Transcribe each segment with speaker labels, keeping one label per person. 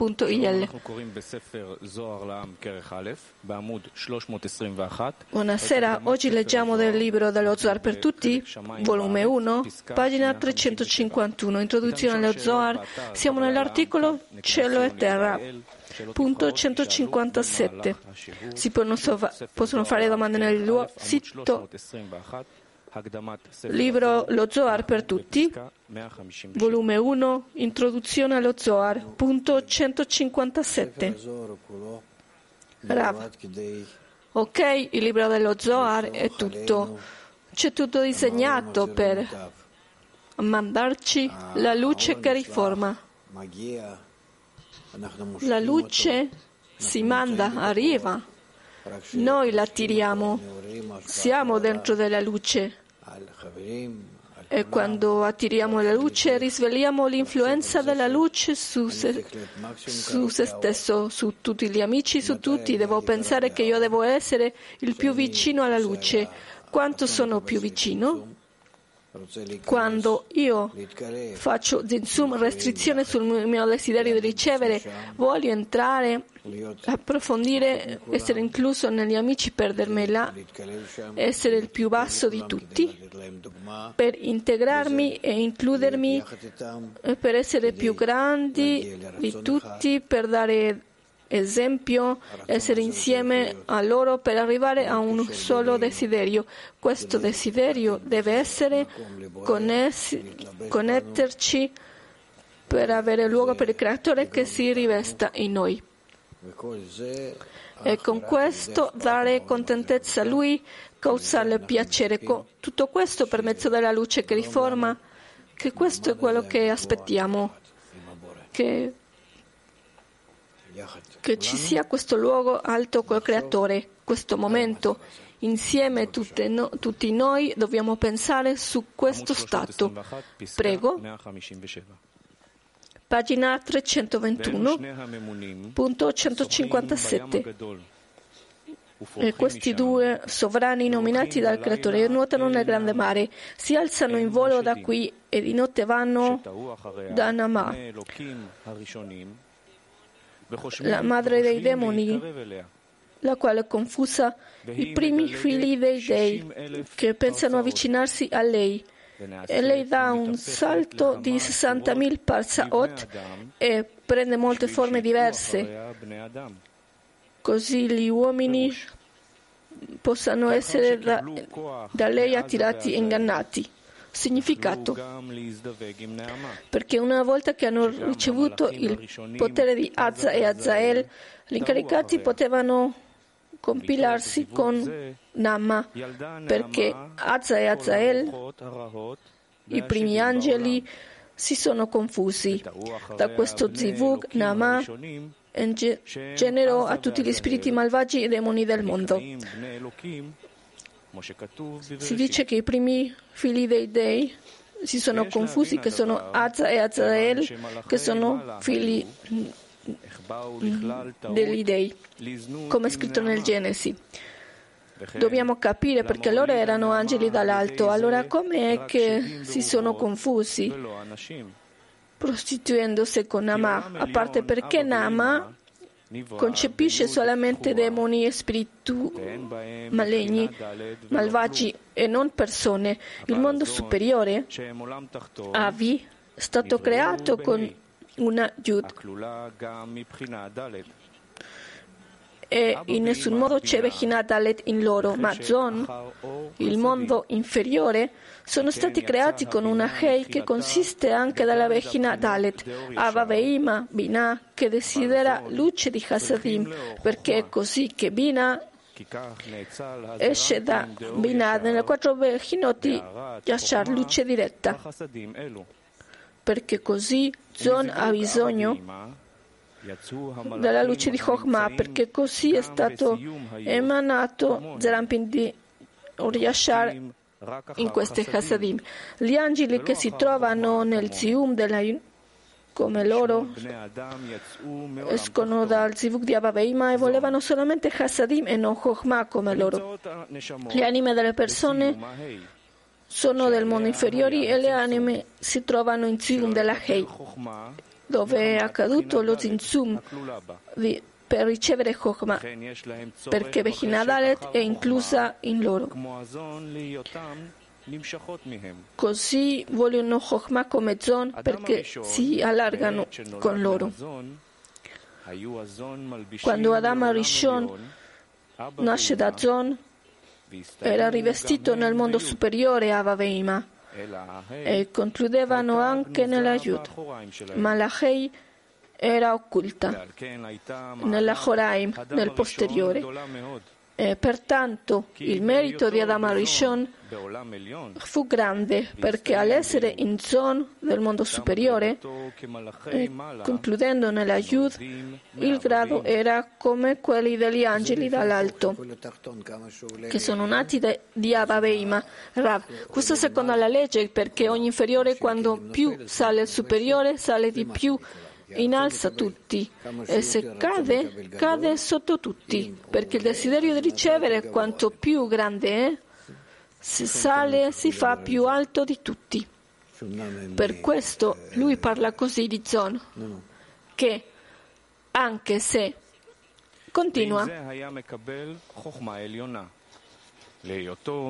Speaker 1: www.il. Buonasera, oggi leggiamo del libro dello Zohar per tutti, volume 1, pagina 351, introduzione allo Zohar. Siamo nell'articolo Cielo e Terra. Punto 157. Si possono fare domande nel sito Libro Lo Zohar per tutti, volume 1, introduzione allo Zohar, punto 157. Rav. Ok, il libro dello Zohar è tutto. C'è tutto disegnato per mandarci la luce che riforma. La luce si manda, arriva. Noi la tiriamo, siamo dentro della luce e quando attiriamo la luce risvegliamo l'influenza della luce su se, su se, stesso, su tutti gli amici, su tutti. Devo pensare che io devo essere il più vicino alla luce. Quanto sono più vicino? Quando io faccio zensum, restrizione sul mio desiderio di ricevere, voglio entrare, approfondire, essere incluso negli amici, perdermi là, essere il più basso di tutti, per integrarmi e includermi, per essere più grandi di tutti, per dare esempio, essere insieme a loro per arrivare a un solo desiderio. Questo desiderio deve essere connessi, connetterci per avere luogo per il Creatore che si rivesta in noi. E con questo dare contentezza a Lui, causarle piacere. Tutto questo per mezzo della luce che riforma, che questo è quello che aspettiamo. Che che ci sia questo luogo alto col Creatore, questo momento. Insieme no, tutti noi dobbiamo pensare su questo stato. Prego. Pagina 321, punto 157. E questi due sovrani nominati dal Creatore nuotano nel grande mare, si alzano in volo da qui e di notte vanno da Namah la madre dei demoni, la quale confusa i primi figli dei dei che pensano avvicinarsi a lei. E lei dà un salto di 60.000 parsaot e prende molte forme diverse. Così gli uomini possano essere da, da lei attirati e ingannati significato. Perché una volta che hanno ricevuto il potere di Azza e Azael, gli incaricati potevano compilarsi con Nama, perché Azza e Azael, i primi angeli, si sono confusi. Da questo Zivug, Nama generò a tutti gli spiriti malvagi e demoni del mondo. Si dice che i primi figli dei dei si sono confusi, che sono Azza e Azael, che sono figli degli dei, come è scritto nel Genesi. Dobbiamo capire perché loro erano angeli dall'alto, allora com'è che si sono confusi? Prostituendosi con Nama, a parte perché Nama concepisce solamente demoni e spiriti maligni, malvagi e non persone. Il mondo superiore, Avi, è stato creato con una Yud e in nessun modo c'è Vechinat Dalet in loro, ma Zon, il mondo inferiore, sono stati creati con una Hei che consiste anche dalla Vechinat Dalet, Ava Veima, Binah, che desidera luce di Hasadim, perché è così che Binah esce da Binah nelle quattro Vechinoti Yashar, luce diretta, perché così Zon ha bisogno dalla luce di Chokhmah, perché così è stato emanato Zerampin di Uriashar in queste Hasadim. Gli angeli che si trovano nel Zium della come loro escono dal Zivuk di Abaveima e volevano solamente Hasadim e non Chokhmah come loro. Le anime delle persone sono del mondo inferiore e le anime si trovano in Zium della Hei dove è accaduto lo zinzum per ricevere Chokmah, perché Bechinadalet è inclusa in loro. Così vogliono Chokmah come Zon perché si allargano con loro. Quando Adam Rishon nasce da Zon, era rivestito nel mondo superiore a Vaveima e concludevano anche nella Yud, ma la Hei era occulta nella Horaim, nel posteriore. E pertanto il merito di Adam Arishon fu grande perché all'essere in zon del mondo superiore, e concludendo nella Yud, il grado era come quelli degli angeli dall'alto, che sono nati di Abaveima, Rav. Questo secondo la legge perché ogni inferiore quando più sale il superiore sale di più innalza tutti. e se cade, cade sotto tutti, perché il desiderio di ricevere quanto più grande è, se sale si fa più alto di tutti. Per questo lui parla così di Zon, che anche se continua,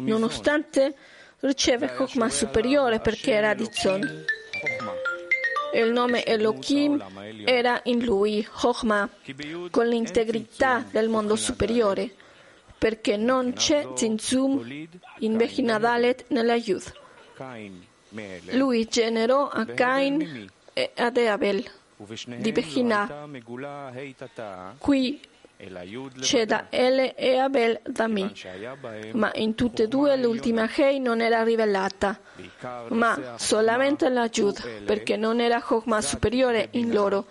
Speaker 1: nonostante riceve Chokmah superiore perché era di Zon il nome Elohim era in lui, Chokhmah, con l'integrità del mondo superiore, perché non c'è Zinzum in Bechinadalet nella Yud. Lui generò a Cain e ad Abel di Bechinah. Qui c'è da Ele e Abel da me, ma in tutte e due l'ultima Hei non era rivelata, ma solamente la Jud, perché non era Chokmah superiore in loro.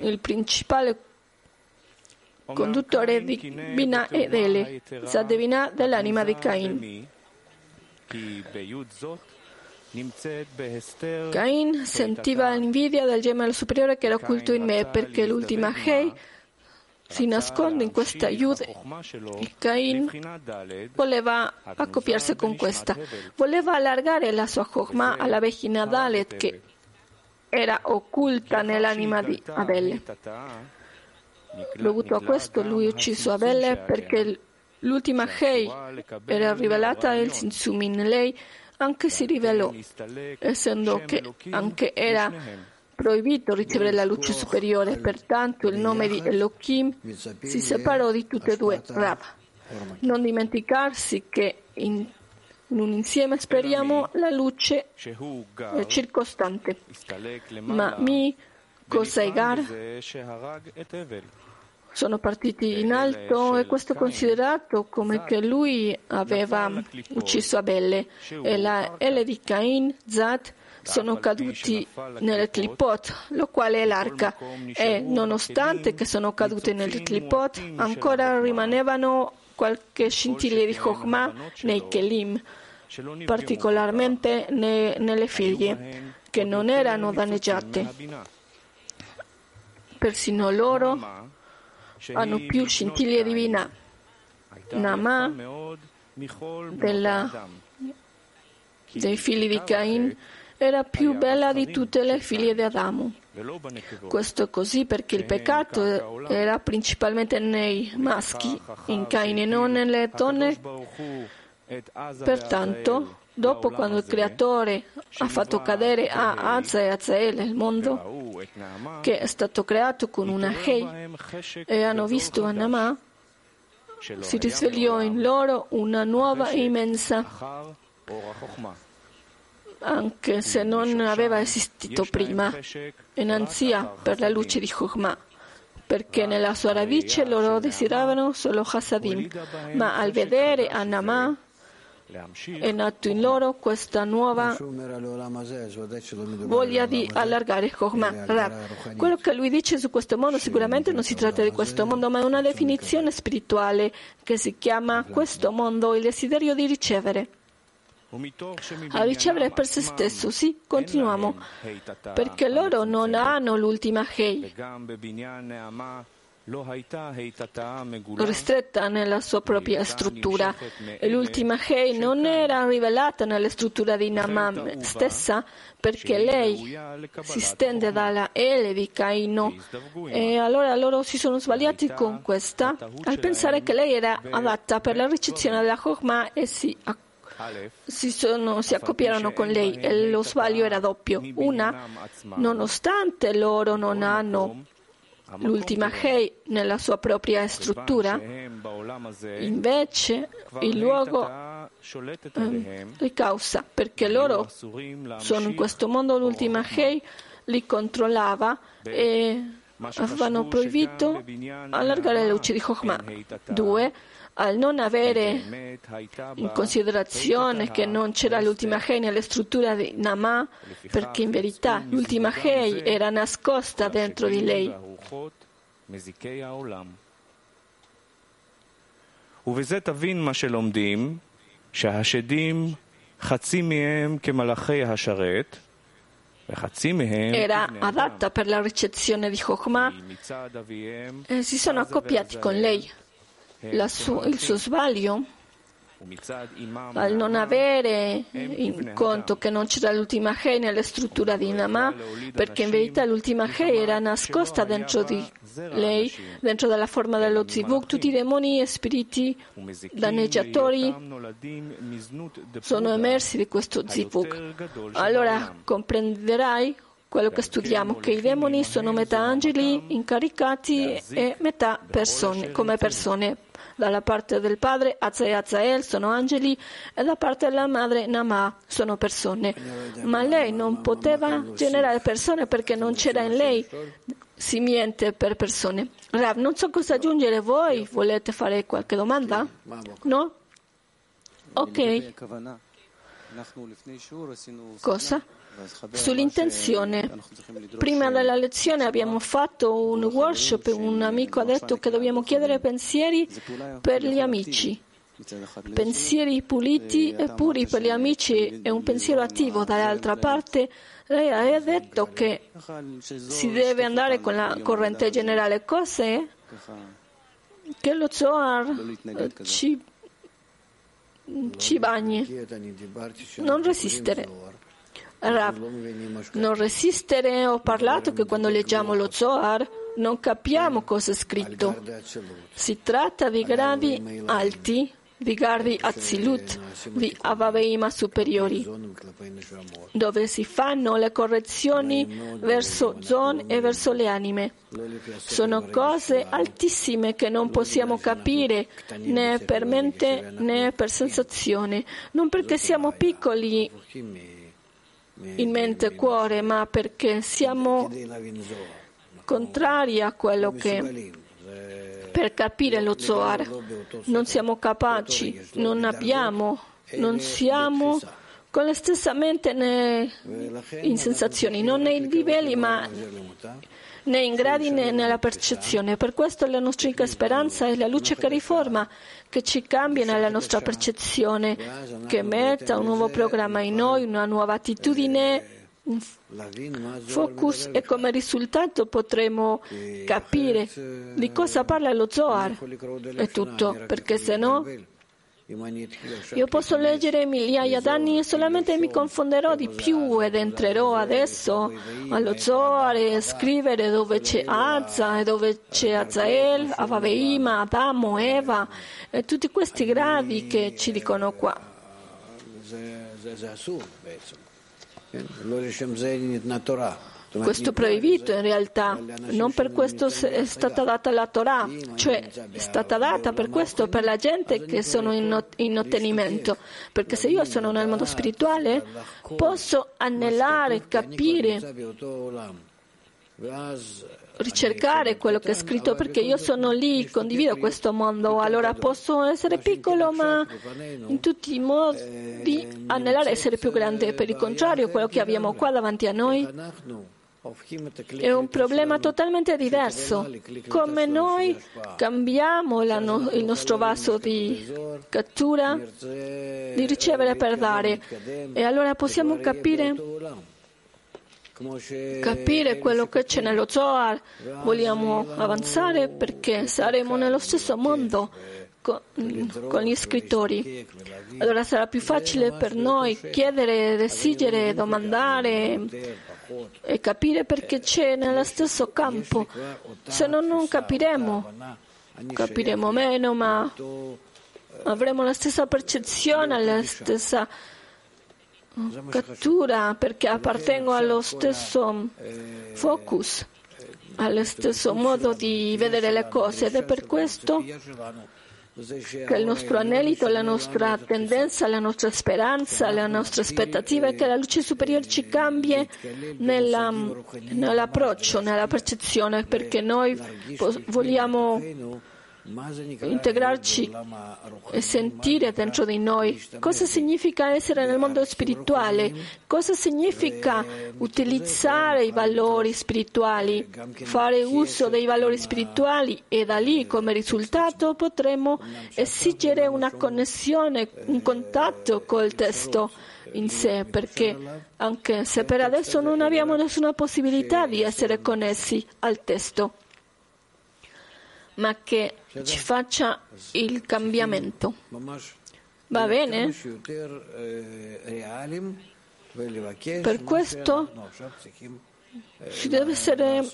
Speaker 1: Il principale conduttore di Bina ed Ele, Zadevina dell'anima di Cain. Cain sentiva l'invidia del gemello superiore che era occulto in me perché l'ultima Hei si nasconde in questa Yud e Cain voleva accoppiarsi con questa. Voleva allargare la sua Chokmah alla vecina Dalet che era occulta nell'anima di Abele. Dovuto a questo lui ucciso Abele perché l'ultima Hei era rivelata il Sinsum in lei anche si rivelò, essendo che anche era proibito ricevere la luce superiore, pertanto il nome di Elohim si separò di tutte e due Rav. Non dimenticarsi che in, in un insieme speriamo la luce circostante. Ma mi Kosaigar sono partiti in alto e questo è considerato come che lui aveva ucciso Abele. E la L di Cain, Zat, sono caduti nel clipot, lo quale è l'arca, e nonostante che sono cadute nel clipot, ancora rimanevano qualche scintille di Chokhmah nei Kelim, particolarmente ne, nelle figlie, che non erano danneggiate. Persino loro hanno più scintille divina. Nama della, dei figli di Cain era più bella di tutte le figlie di Adamo. Questo è così perché il peccato era principalmente nei maschi, in Cain e non nelle donne. Pertanto, dopo quando il Creatore ha fatto cadere a Azza e Azael il mondo, che è stato creato con una Hei, e hanno visto Anamah, si risvegliò in loro una nuova immensa. Anche se non aveva esistito prima, innanzia per la luce di Chokhmah, perché nella sua radice loro desideravano solo Hasadim, ma al vedere Anamah è nato in loro questa nuova voglia di allargare Chokhmah. Quello che lui dice su questo mondo sicuramente non si tratta di questo mondo, ma è una definizione spirituale che si chiama questo mondo il desiderio di ricevere a ricevere per se stesso. Sì, continuiamo, perché loro non hanno l'ultima Hei. Ristretta nella sua propria struttura. L'ultima Hei non era rivelata nella struttura di Namam stessa perché lei si stende dalla Ele di Caino e allora loro si sono sbagliati con questa al pensare che lei era adatta per la ricezione della Chokmah e si si, sono, si, accoppiarono con lei e lo sbaglio era doppio. Una, nonostante loro non hanno l'ultima Hei nella sua propria struttura, invece il luogo eh, li causa perché loro sono in questo mondo l'ultima Hei li controllava e avevano proibito allargare le luci di Chokhmah. Due, al non avere in considerazione che non c'era l'ultima Hei nella struttura di Namah, perché in verità l'ultima Hei era nascosta dentro di lei.
Speaker 2: ובזה תבין מה שלומדים, שהשדים חצי מהם כמלאכי השרת,
Speaker 1: era adatta per la ricezione di Chokhmah e si sono accoppiati con lei su- il suo sbaglio al non avere in conto che non c'era l'ultima Hei nella struttura di Namah, perché in verità l'ultima Hei era nascosta dentro di lei, dentro della forma dello Zivuk. Tutti i demoni e spiriti danneggiatori sono emersi di questo Zivuk. Allora comprenderai quello che studiamo, che i demoni sono metà angeli incaricati e metà persone, come persone dalla parte del padre Azza e Azzael sono angeli e da parte della madre Namah sono persone. Ma lei non poteva generare persone perché non c'era in lei simiente per persone. Rav, non so cosa aggiungere voi, volete fare qualche domanda? No? Ok. Cosa? Sull'intenzione. Prima della lezione abbiamo fatto un workshop e un amico ha detto che dobbiamo chiedere pensieri per gli amici. Pensieri puliti e puri per gli amici e un pensiero attivo dall'altra parte. Lei ha detto che si deve andare con la corrente generale. Cos'è? Che lo Zohar ci, ci bagni. Non resistere. Rav, non resistere, ho parlato che quando leggiamo lo Zohar non capiamo cosa è scritto. Si tratta di gradi alti, di gradi Azilut, di Avaveima superiori, dove si fanno le correzioni verso Zon e verso le anime. Sono cose altissime che non possiamo capire né per mente né per sensazione, non perché siamo piccoli in mente e cuore, ma perché siamo contrari a quello che per capire lo Zohar non siamo capaci, non abbiamo, non siamo con la stessa mente né in sensazioni, non nei livelli ma né in gradi né nella percezione. Per questo la nostra unica speranza è la luce che riforma, che ci cambia nella nostra percezione, che metta un nuovo programma in noi, una nuova attitudine, un focus e come risultato potremo capire di cosa parla lo Zohar. È tutto, perché se no io posso leggere migliaia d'anni e solamente mi confonderò di più ed entrerò adesso allo Zohar e scrivere dove c'è Azza e dove c'è Azael, Avaveima, Adamo, Eva e tutti questi gradi che ci dicono qua. Questo proibito in realtà, non per questo è stata data la Torah, cioè è stata data per questo per la gente che sono in, ottenimento, perché se io sono nel mondo spirituale posso anelare, capire, ricercare quello che è scritto perché io sono lì, condivido questo mondo, allora posso essere piccolo ma in tutti i modi anelare essere più grande. Per il contrario, quello che abbiamo qua davanti a noi è un problema totalmente diverso. Come noi cambiamo no, il nostro vaso di cattura, di ricevere per dare. E allora possiamo capire capire quello che c'è nello Zohar, vogliamo avanzare perché saremo nello stesso mondo con, con gli scrittori. Allora sarà più facile per noi chiedere, decidere, domandare e capire perché c'è nello stesso campo. Se no non capiremo, capiremo meno, ma avremo la stessa percezione, la stessa cattura perché appartengo allo stesso focus, allo stesso modo di vedere le cose ed è per questo che il nostro anelito, la nostra tendenza, la nostra speranza, la nostra aspettativa è che la luce superiore ci cambi nella, nell'approccio, nella percezione, perché noi vogliamo integrarci e sentire dentro di noi cosa significa essere nel mondo spirituale, cosa significa utilizzare i valori spirituali, fare uso dei valori spirituali e da lì come risultato potremo esigere una connessione, un contatto col testo in sé, perché anche se per adesso non abbiamo nessuna possibilità di essere connessi al testo ma che ci faccia il cambiamento. Va bene? Per questo si deve essere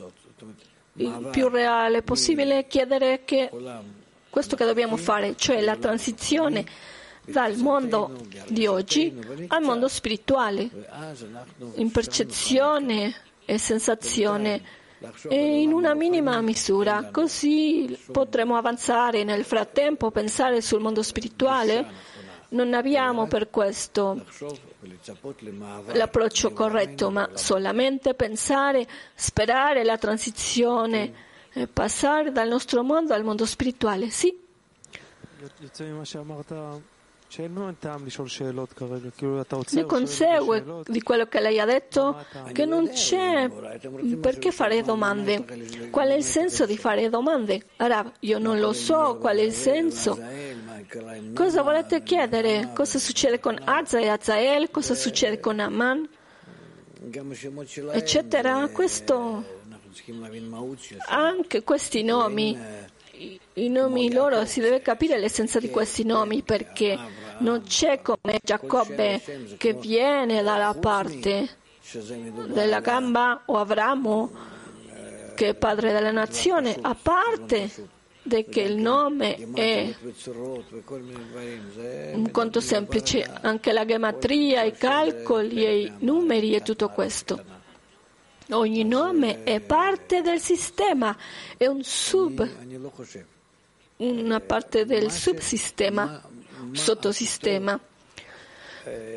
Speaker 1: il più reale possibile chiedere che questo che dobbiamo fare, cioè la transizione dal mondo di oggi al mondo spirituale, in percezione e sensazione e in una minima misura, così potremo avanzare nel frattempo, pensare sul mondo spirituale. Non abbiamo per questo l'approccio corretto, ma solamente pensare, sperare la transizione, passare dal nostro mondo al mondo spirituale. Sì. Ne consegue di quello che lei ha detto che non c'è perché fare domande. Qual è il senso di fare domande? Ora, io non lo so qual è il senso. Cosa volete chiedere? Cosa succede con Azza e Azael? Cosa succede con Aman? Eccetera. Questo, anche questi nomi i nomi loro, si deve capire l'essenza di questi nomi perché non c'è come Giacobbe che viene dalla parte della gamba o Avramo che è padre della nazione, a parte che il nome è un conto semplice, anche la gematria, i calcoli e i numeri e tutto questo. Ogni nome è parte del sistema, è un sub, una parte del subsistema, sottosistema.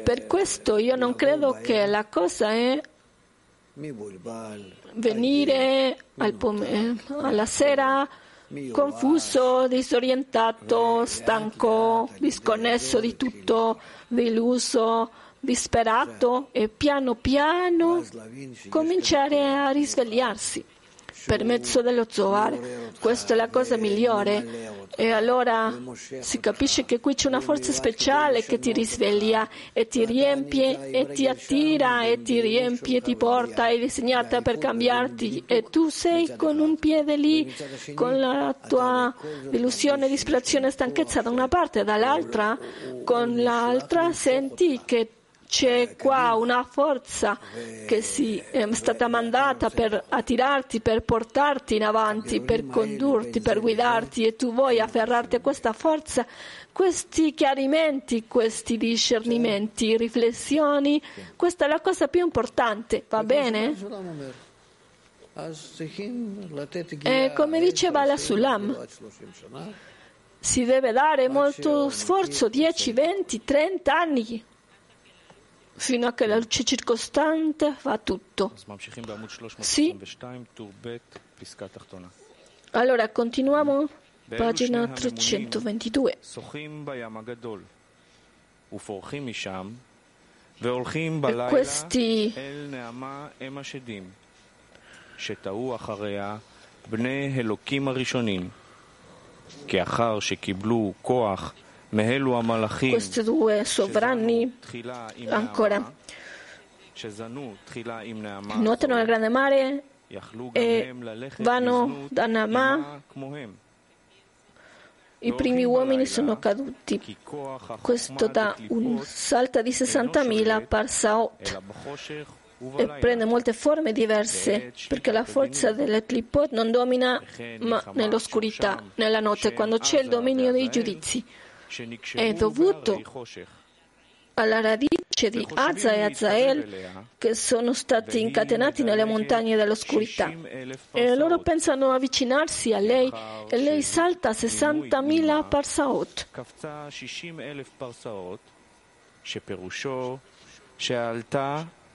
Speaker 1: Per questo io non credo che la cosa è venire al pom- alla sera confuso, disorientato, stanco, disconnesso di tutto, deluso, disperato e piano piano cominciare a risvegliarsi per mezzo dello Zohar. Questa è la cosa migliore. E allora si capisce che qui c'è una forza speciale che ti risveglia e ti riempie e ti attira e ti riempie e ti porta, è disegnata per cambiarti e tu sei con un piede lì, con la tua illusione, disperazione e stanchezza da una parte e dall'altra, con l'altra senti che c'è qua una forza che si, è stata mandata per attirarti, per portarti in avanti, per condurti, per guidarti e tu vuoi afferrarti a questa forza, questi chiarimenti, questi discernimenti, riflessioni, questa è la cosa più importante, va bene? E come diceva la Sulam, si deve dare molto sforzo, 10, 20, 30 anni fino a che la luce circostante fa tutto. Sì. Allora continuiamo, pagina 322. E questi
Speaker 2: שטעו אחריה בני אלוקים הראשונים, אחר שקיבלו כוח
Speaker 1: questi due sovrani ancora nuotano nel grande mare e vanno da Nama. I primi uomini sono caduti. Questo dà un salto di 60.000 parsaot e prende molte forme diverse perché la forza delle clipot non domina ma nell'oscurità, nella notte, quando c'è il dominio dei giudizi È dovuto alla radice di Azza e Azael che sono stati incatenati nelle montagne dell'oscurità e loro pensano avvicinarsi a lei e lei salta a 60.000 parsaot.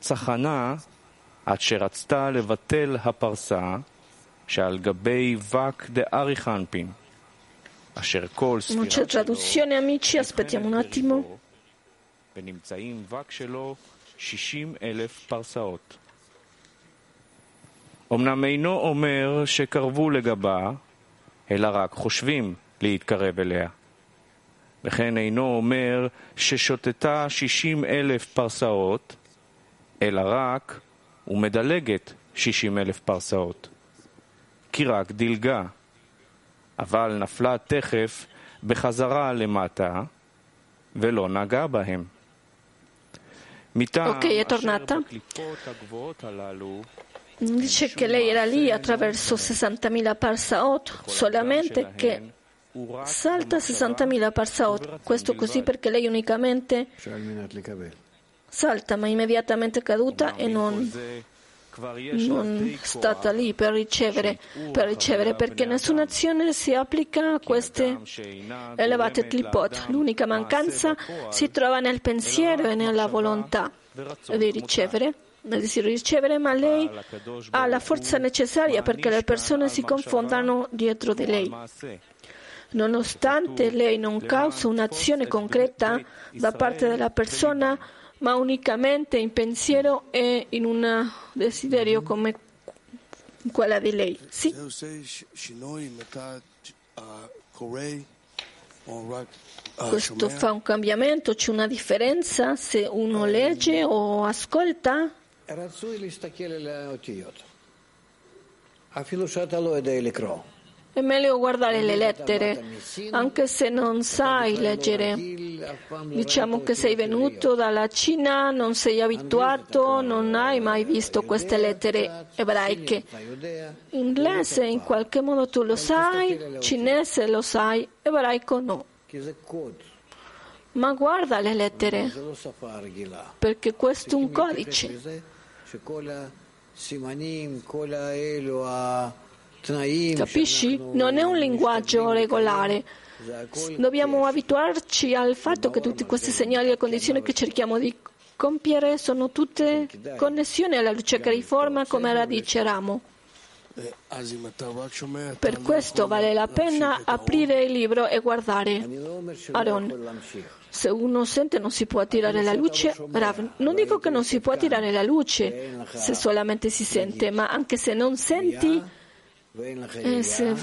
Speaker 2: צחנה עד שרצתה לבטל הפרסה שעל גבי וק דארי חנפין, אשר כל
Speaker 1: Non c'è traduzione, amici, aspettiamo un attimo.
Speaker 2: אמנם אינו אומר שקרבו לגבה, אלא רק חושבים להתקרב אליה. וכן אינו אומר ששוטטה שישים אלף פרסאות, אלא רק ומדלגת שישים אלף פרסאות. כי רק דילגה, אבל נפלה תכף בחזרה למטה ולא נגעה בהם.
Speaker 1: Ok, è tornata. Dice che lei era lì attraverso 60.000 parsaot, solamente che salta 60.000 parsaot. Questo così perché lei unicamente salta, ma immediatamente caduta e non, non stata lì per ricevere, per ricevere, perché nessuna azione si applica a queste elevate clipot. L'unica mancanza si trova nel pensiero e nella volontà di ricevere di ricevere, ma lei ha la forza necessaria perché le persone si confondano dietro di lei. Nonostante lei non causa un'azione concreta da parte della persona, ma unicamente in pensiero e in un desiderio come quella di lei. Sì. Questo fa un cambiamento? C'è una differenza se uno legge o ascolta? È meglio guardare le lettere, anche se non sai leggere. Diciamo che sei venuto dalla Cina, non sei abituato, non hai mai visto queste lettere ebraiche. Inglese in qualche modo tu lo sai, cinese lo sai, ebraico no. Ma guarda le lettere, perché questo è un codice. Capisci? Non è un linguaggio regolare. Dobbiamo abituarci al fatto che tutti questi segnali e condizioni che cerchiamo di compiere sono tutte connessioni alla luce che riforma come radice ramo. Per questo vale la pena aprire il libro e guardare. Aaron, se uno sente non si può attirare la luce, Rav, non dico che non si può attirare la luce se solamente si sente, ma anche se non senti, e se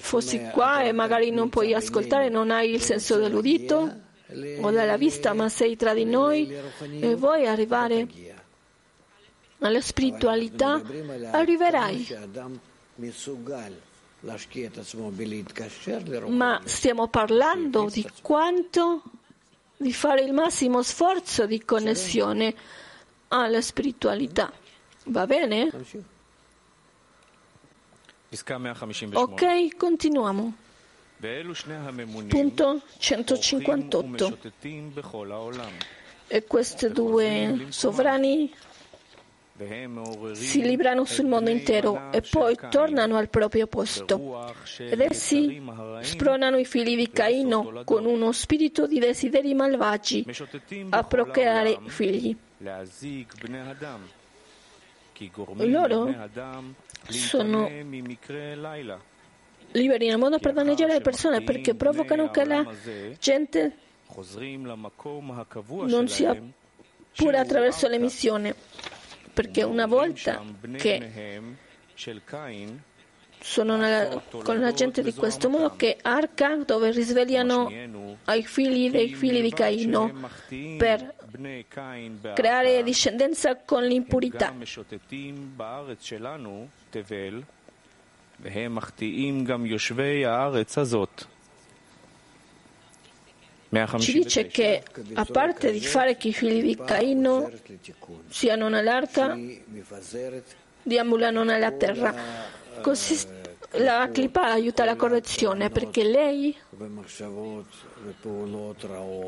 Speaker 1: fossi qua e magari non puoi ascoltare, non hai il senso dell'udito o della vista, ma sei tra di noi e vuoi arrivare alla spiritualità, arriverai. Ma stiamo parlando di quanto di fare il massimo sforzo di connessione alla spiritualità. Va bene? Ok, continuiamo. Punto 158. E questi due sovrani si librano sul mondo intero e poi tornano al proprio posto. Ed essi spronano i figli di Caino con uno spirito di desideri malvagi a procreare figli. Loro sono liberi nel mondo per danneggiare le persone perché provocano che la gente non sia pure attraverso l'emissione. Perché una volta che sono nella, con la gente di questo modo che arca dove risvegliano ai figli dei figli di Caino per creare discendenza con l'impurità. Ci dice che, a parte di fare che i figli di Caino siano nell'arca, diambulano nella terra, Consist- la clipa aiuta la correzione perché lei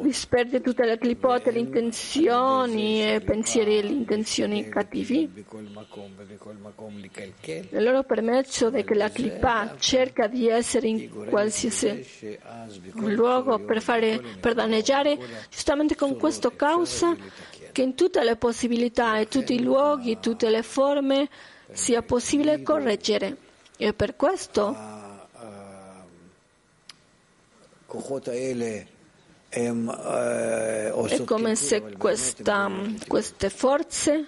Speaker 1: disperde tutte le clipote, le intenzioni e pensieri e le intenzioni cattivi. Nel loro permesso che la clipa cerca di essere in qualsiasi luogo per, fare, per danneggiare, giustamente con questo causa che in tutte le possibilità e tutti i luoghi, tutte le forme sia possibile correggere. E per questo è come se questa, queste forze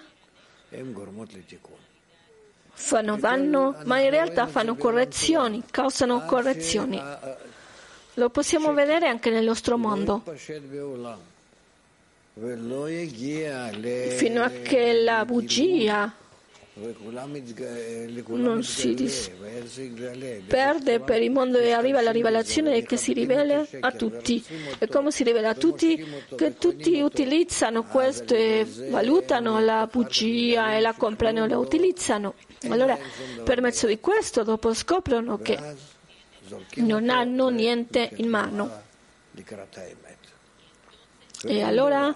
Speaker 1: fanno danno, ma in realtà fanno correzioni, causano correzioni. Lo possiamo vedere anche nel nostro mondo. Fino a che la bugia non si disperde per il mondo e arriva la rivelazione che si rivela a tutti. E come si rivela a tutti? Che tutti utilizzano questo e valutano la bugia e la comprano e la utilizzano. Allora, per mezzo di questo, dopo scoprono che non hanno niente in mano. E allora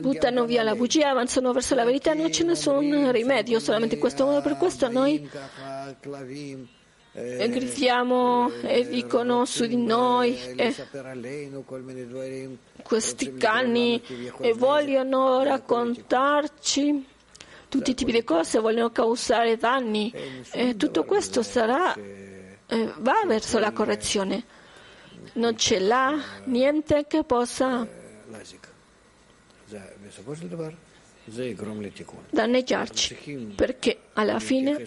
Speaker 1: buttano via la bugia, avanzano verso la verità, non c'è nessun rimedio, solamente in questo modo. Per questo noi gridiamo e dicono su di noi e questi cani e vogliono raccontarci tutti i tipi di cose, vogliono causare danni e tutto questo sarà, eh, va verso la correzione. Non c'è là niente che possa danneggiarci, perché alla fine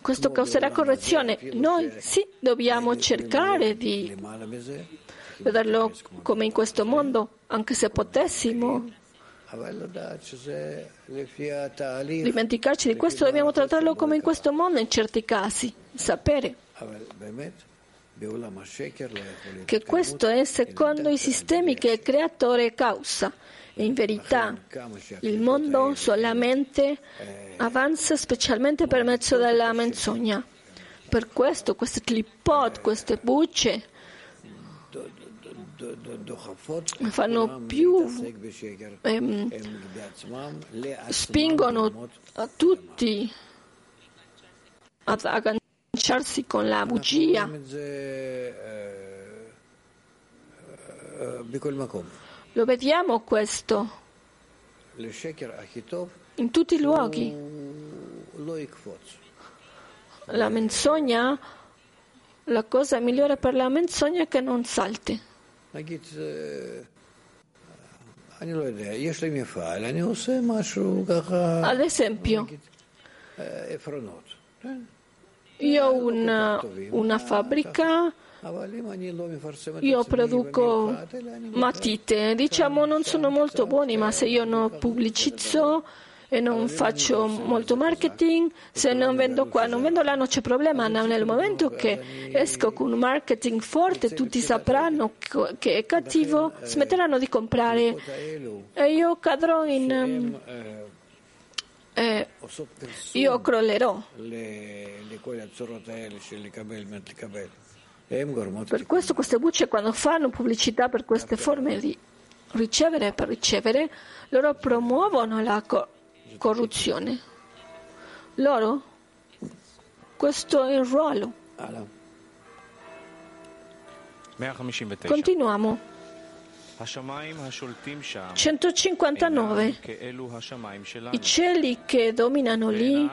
Speaker 1: questo causerà correzione. Noi sì dobbiamo cercare di vederlo come in questo mondo, anche se potessimo dimenticarci di questo, dobbiamo trattarlo come in questo mondo in certi casi, sapere che questo è secondo i sistemi che il creatore causa. In verità il mondo solamente avanza specialmente per mezzo della menzogna. Per questo queste clipot, queste bucce fanno più, ehm, spingono a tutti ad agganciarsi con la bugia. Lo vediamo questo. In tutti i luoghi. La menzogna, la cosa migliore per la menzogna è che non salti. Ad esempio, io ho una, una fabbrica io produco matite, diciamo non sono molto buoni, ma se io non pubblicizzo e non faccio molto marketing, se non vendo qua, non vendo là, non c'è problema. Nel momento che esco con un marketing forte, tutti sapranno che è cattivo, smetteranno di comprare e io cadrò in. Eh, io crollerò. Per questo queste bucce quando fanno pubblicità per queste forme di ricevere per ricevere, loro promuovono la co- corruzione. Loro, questo è il ruolo. Continuiamo. 159. I cieli che dominano lì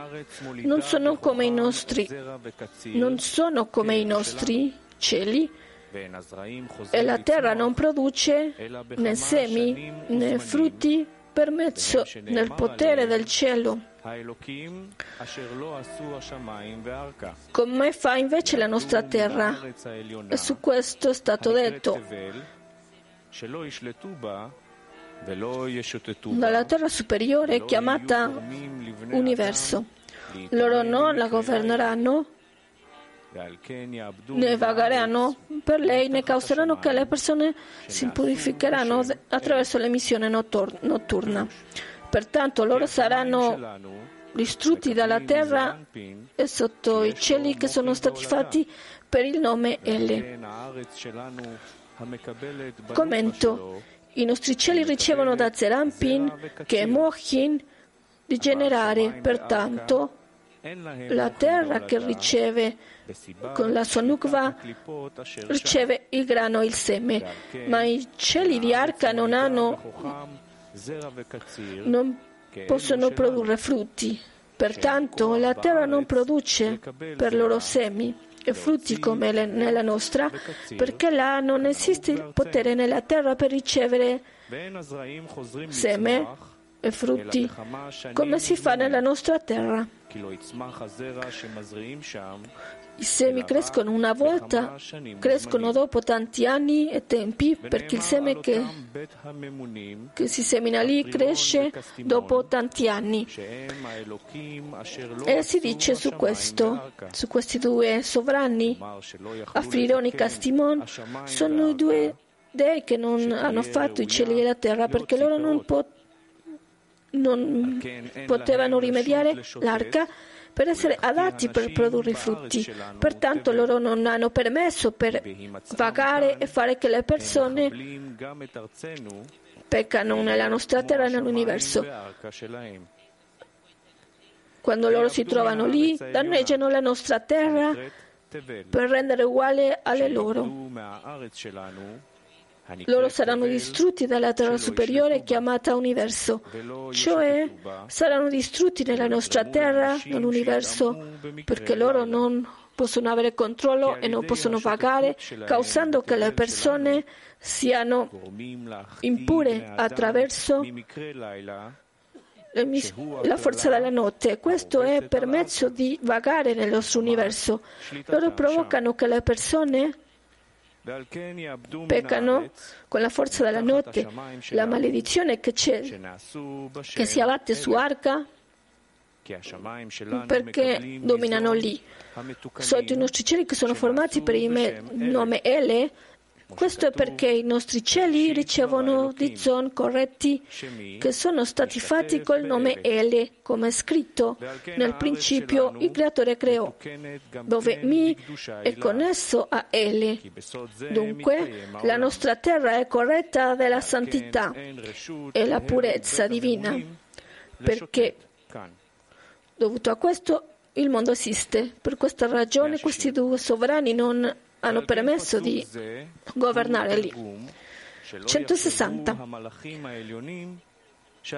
Speaker 1: non sono come i nostri, non sono come i nostri cieli e la terra non produce né semi né frutti per mezzo del potere del cielo. Come fa invece la nostra terra? E su questo è stato detto. Dalla terra superiore chiamata universo. Loro non la governeranno
Speaker 2: ne
Speaker 1: vagheranno per lei ne causeranno che le persone si purificheranno attraverso l'emissione notturna. Pertanto loro saranno distrutti dalla terra e sotto i cieli che sono stati fatti per il nome Ele. Commento. I nostri cieli ricevono da Zerampin che è Mohin di generare, pertanto la terra che riceve con la sua nukva riceve il grano e il seme, ma i cieli di arca non hanno, non possono produrre frutti. Pertanto la terra non produce per loro semi e frutti come le, nella nostra, perché là non esiste il potere nella terra per ricevere seme e frutti, come si fa nella nostra terra. I semi crescono una volta, crescono dopo tanti anni e tempi, perché il seme che, che si semina lì cresce dopo tanti anni. E si dice su questo, su questi due sovrani, Afrironi e Castimon, sono i due dei che non hanno fatto i cieli e la terra, perché loro non, po- non potevano rimediare l'arca per essere adatti per produrre i frutti. Pertanto loro non hanno permesso per vagare e fare che le persone peccano nella nostra terra e nell'universo. Quando loro si trovano lì, danneggiano la nostra terra per rendere uguale alle loro loro saranno distrutti dalla terra superiore chiamata universo, cioè saranno distrutti nella nostra terra, nell'universo, perché loro non possono avere controllo e non possono vagare, causando che le persone siano impure attraverso la forza della notte. Questo è permesso di vagare nel nostro universo. Loro provocano che le persone peccano con la forza della notte, la maledizione che c'è, che si abbatte su Arca perché dominano lì. Sotto i nostri cieli che sono formati per il nome Ele, questo è perché i nostri cieli ricevono di zon corretti che sono stati fatti col nome Ele, come è scritto nel principio il creatore creò, dove Mi è connesso a Ele. Dunque la nostra terra è corretta della santità e la purezza divina, perché dovuto a questo il mondo esiste. Per questa ragione questi due sovrani non hanno permesso di governare lì. 160.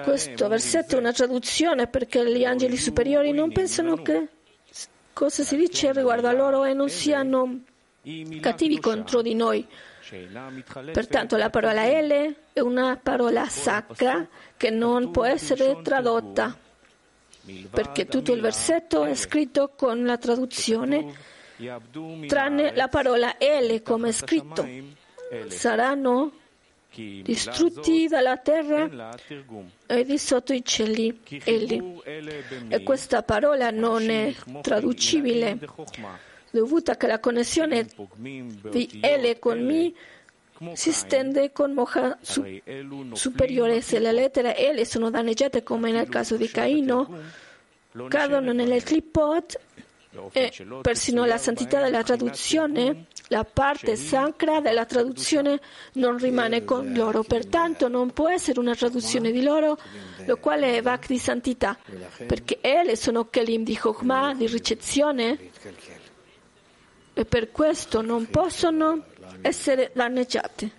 Speaker 1: Questo versetto è una traduzione perché gli angeli superiori non pensano che cosa si dice riguardo a loro e non siano cattivi contro di noi. Pertanto la parola L è una parola sacra che non può essere tradotta, perché tutto il versetto è scritto con la traduzione tranne la parola L come scritto. Saranno distrutti dalla terra e di sotto i cieli
Speaker 2: L.
Speaker 1: E questa parola non è traducibile dovuta che la connessione di L con mi si stende con moja su- superiore. Se le lettere L sono danneggiate come nel caso di Caino, cadono
Speaker 2: nelle
Speaker 1: clipot e persino la santità della traduzione, la parte sacra della traduzione non rimane con loro, pertanto non può essere una traduzione di loro, lo quale è va di santità, perché ele sono kelim di chokmah, di ricezione, e per questo non possono essere danneggiate,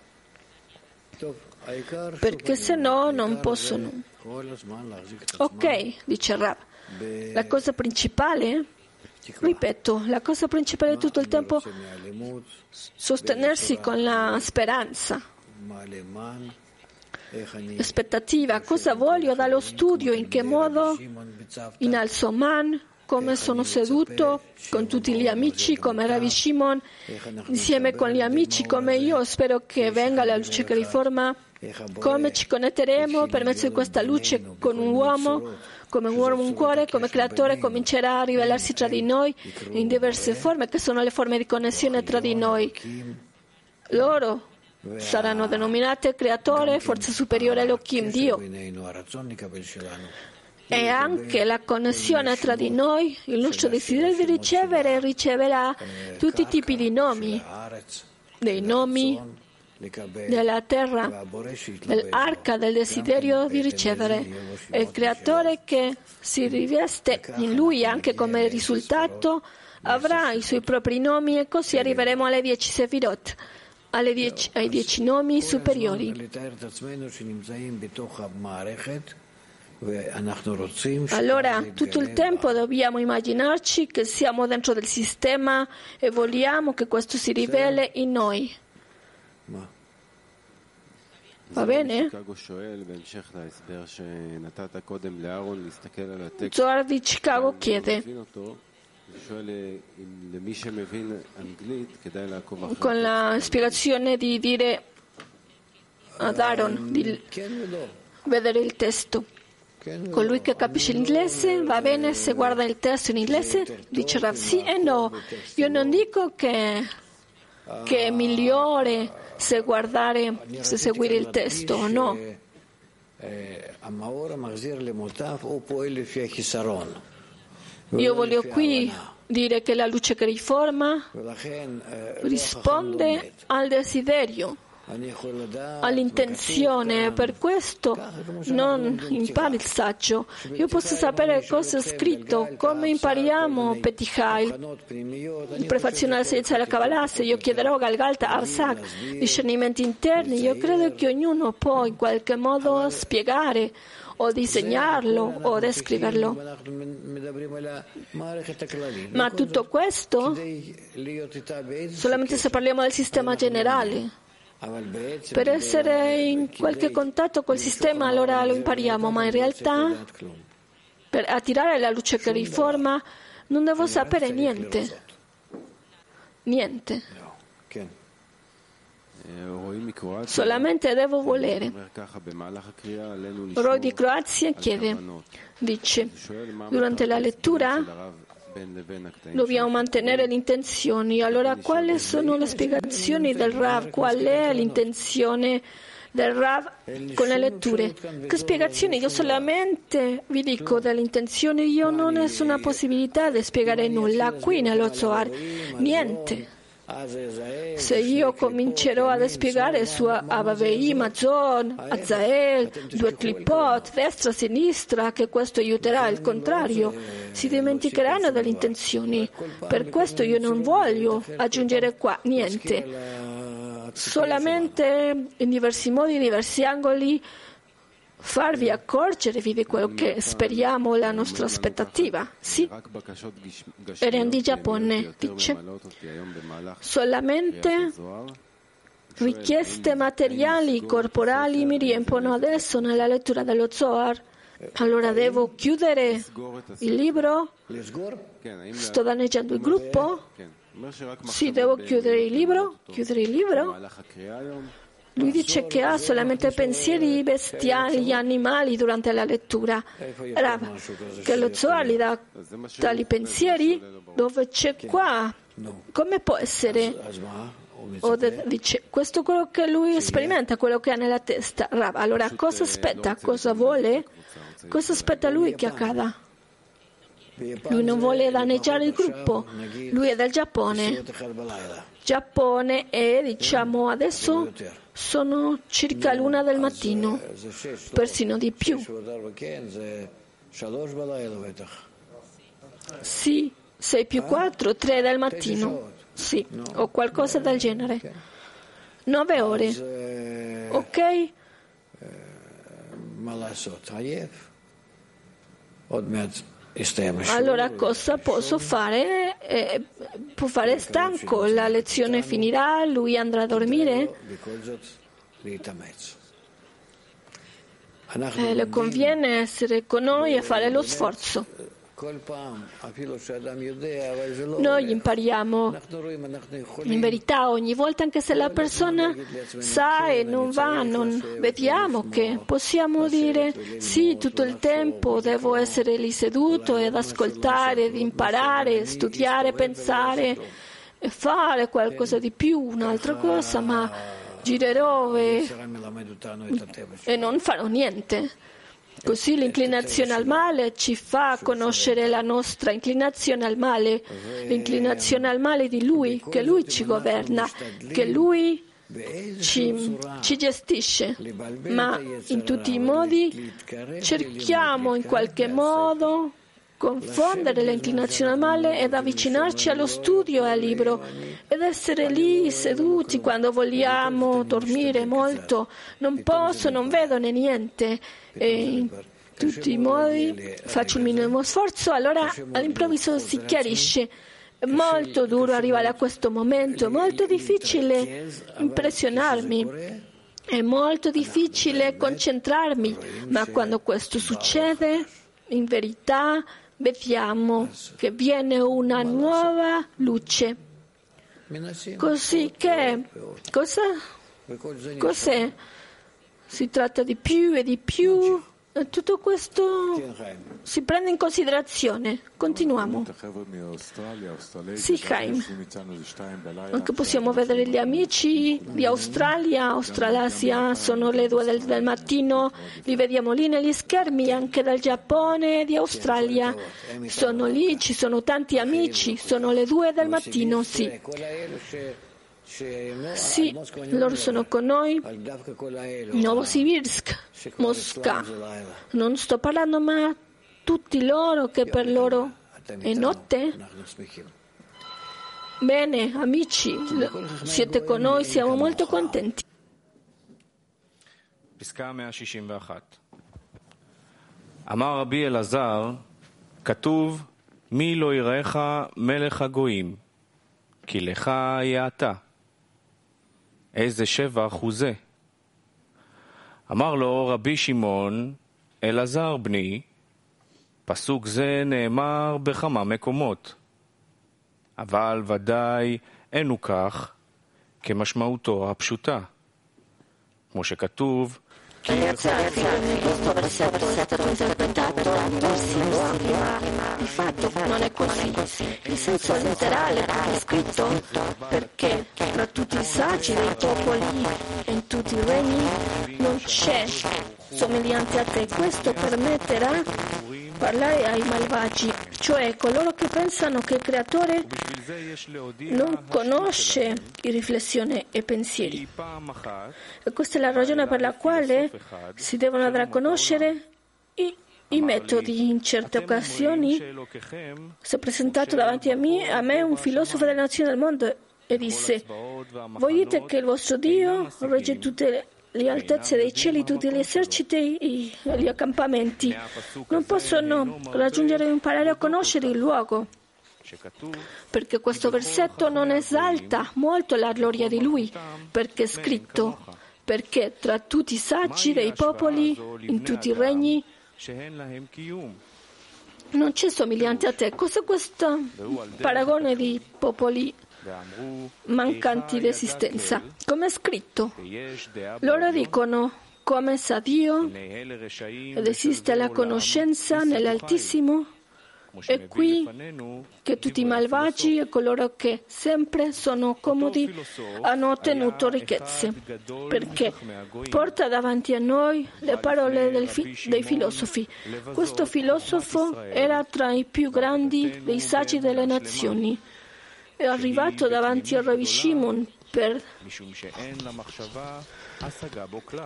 Speaker 1: perché se no non possono. Ok, dice Rab, la cosa principale ripeto, la cosa principale tutto il tempo sostenersi con la speranza, aspettativa, cosa voglio dallo studio, in che modo? innalzo man, come sono seduto con tutti gli amici, come Ravi Shimon, insieme con gli amici come io. Spero che venga la luce che riforma. Come ci connetteremo per mezzo di questa luce con un uomo, come un uomo un cuore, come creatore comincerà a rivelarsi tra di noi in diverse forme, che sono le forme di connessione tra di noi. Loro saranno denominate creatore, forza superiore Elohim, Dio. E anche la connessione tra di noi, il nostro desiderio di ricevere, riceverà tutti i tipi di nomi, dei nomi della terra, dell'arca del desiderio di ricevere. E il creatore che si riveste in lui anche come risultato avrà i suoi propri nomi e così arriveremo alle dieci Sefirot, alle dieci, ai dieci nomi superiori. Allora, tutto il tempo dobbiamo immaginarci che siamo dentro del sistema e vogliamo che questo si riveli in noi. Va bene? Zohar di Chicago chiede con la spiegazione di dire ad Aaron di vedere il testo. Colui che capisce l'inglese va bene se guarda il testo in inglese, dice Rav sì e no. Io non dico che, che è migliore se guardare, se seguire il testo o no. Io voglio qui dire che la luce che riforma risponde al desiderio all'intenzione, per questo non impari il saggio. Io posso sapere cosa è scritto, come impariamo Petichai, il prefazione alla scienza della Kabbalah, se io chiederò Galgalta Arsak discernimenti interni, io credo che ognuno può in qualche modo spiegare o disegnarlo o descriverlo. Ma tutto questo solamente se parliamo del sistema generale. Per essere in qualche contatto col sistema allora lo impariamo, ma in realtà per attirare la luce che riforma non devo sapere niente. Niente. Solamente devo volere. Roy di Croazia chiede, dice, durante la lettura Dobbiamo mantenere le intenzioni. Allora, quali sono le spiegazioni del Rav? Qual è l'intenzione del Rav con le letture? Che spiegazioni? Io solamente vi dico delle intenzioni, io non ho nessuna possibilità di spiegare nulla qui nello Zohar. Niente. Se io comincerò a spiegare su Avavei, Mazon, Azael, due clipot, destra, sinistra, che questo aiuterà, al contrario, si dimenticheranno delle intenzioni. Per questo io non voglio aggiungere qua niente, solamente in diversi modi, in diversi angoli farvi accorgervi di quello che speriamo la nostra aspettativa. Sì, Eren Giappone dice solamente richieste materiali, corporali mi riempiono adesso nella lettura dello Zohar. Allora devo chiudere il libro? Sto danneggiando il gruppo? Sì, devo chiudere il libro? Chiudere il libro? Lui dice che ha solamente pensieri bestiali, animali durante la lettura. Rav, che lo Zohar gli dà tali pensieri dove c'è qua. Come può essere? O dice, questo è quello che lui sperimenta, quello che ha nella testa. Rav, allora cosa aspetta? Cosa vuole? Cosa aspetta lui che accada? Lui non vuole danneggiare il gruppo, lui è del Giappone. Giappone e diciamo adesso sono circa l'una del mattino, persino di più. Sì, 6 più 4, 3 del mattino. Sì, o qualcosa del genere. 9 ore. Ok? Allora cosa posso fare? Eh, può fare stanco, la lezione finirà, lui andrà a dormire? Eh, le conviene essere con noi e fare lo sforzo. Noi impariamo in verità ogni volta, anche se la persona sa e non va, non vediamo che possiamo dire sì, tutto il tempo devo essere lì seduto ed ascoltare, ed imparare, studiare, pensare e fare qualcosa di più, un'altra cosa, ma girerò e, e non farò niente. Così l'inclinazione al male ci fa conoscere la nostra inclinazione al male, l'inclinazione al male di Lui, che Lui ci governa, che Lui ci, ci, gestisce, ma in tutti i modi cerchiamo in qualche modo confondere l'inclinazione al male ed avvicinarci allo studio e al libro ed essere lì seduti quando vogliamo dormire molto. Non posso, non vedo né niente. E in tutti i modi faccio il minimo sforzo, allora all'improvviso si chiarisce. È molto duro arrivare a questo momento, è molto difficile impressionarmi. È molto difficile concentrarmi, ma quando questo succede, in verità vediamo che viene una nuova luce. Così che cosa? Cos'è? Si tratta di più e di più tutto questo si prende in considerazione. Continuiamo. Sì, Chaim. Anche possiamo vedere gli amici di Australia, Australasia, sono le due del, del mattino, li vediamo lì negli schermi, anche dal Giappone, di Australia. Sono lì, ci sono tanti amici, sono le due del mattino, sì. Sì, loro sono con noi. Novosibirsk, Mosca. Non sto parlando, ma tutti loro che per loro è notte. Bene, amici, siete con noi, siamo molto contenti.
Speaker 2: פסקה 161 אמר רבי אלעזר, כתוב, מי לא יראך מלך הגויים, כי לך היה אתה. איזה שבח הוא זה? אמר לו רבי שמעון, אלעזר בני, פסוק זה נאמר בכמה מקומות, אבל ודאי אין הוא כך כמשמעותו הפשוטה, כמו שכתוב,
Speaker 1: Ragazzi, alla fine questo versetto è interpretato tantissimo, ma di fatto non è così. Il senso letterale è scritto perché tra tutti i saggi dei popoli e in tutti i regni non c'è somigliante a te. Questo permetterà parlare ai malvagi, cioè coloro che pensano che il creatore non conosce riflessione e pensieri. E questa è la ragione per la quale si devono andare a conoscere i, i metodi. In certe occasioni si è presentato davanti a me, a me un filosofo delle nazioni del mondo e disse, volete che il vostro Dio regge tutte le le altezze dei cieli, tutti gli eserciti e gli accampamenti non possono raggiungere o imparare a conoscere il luogo, perché questo versetto non esalta molto la gloria di Lui, perché è scritto, perché tra tutti i saggi dei popoli, in tutti i regni, non c'è somigliante a te. Cos'è questo paragone di popoli mancanti di esistenza. Come è scritto, loro dicono come sa Dio ed esiste la conoscenza nell'Altissimo è qui che tutti i malvagi e coloro che sempre sono comodi hanno ottenuto ricchezze, perché porta davanti a noi le parole fi- dei filosofi. Questo filosofo era tra i più grandi dei saggi delle nazioni è arrivato davanti a Ravi Shimon per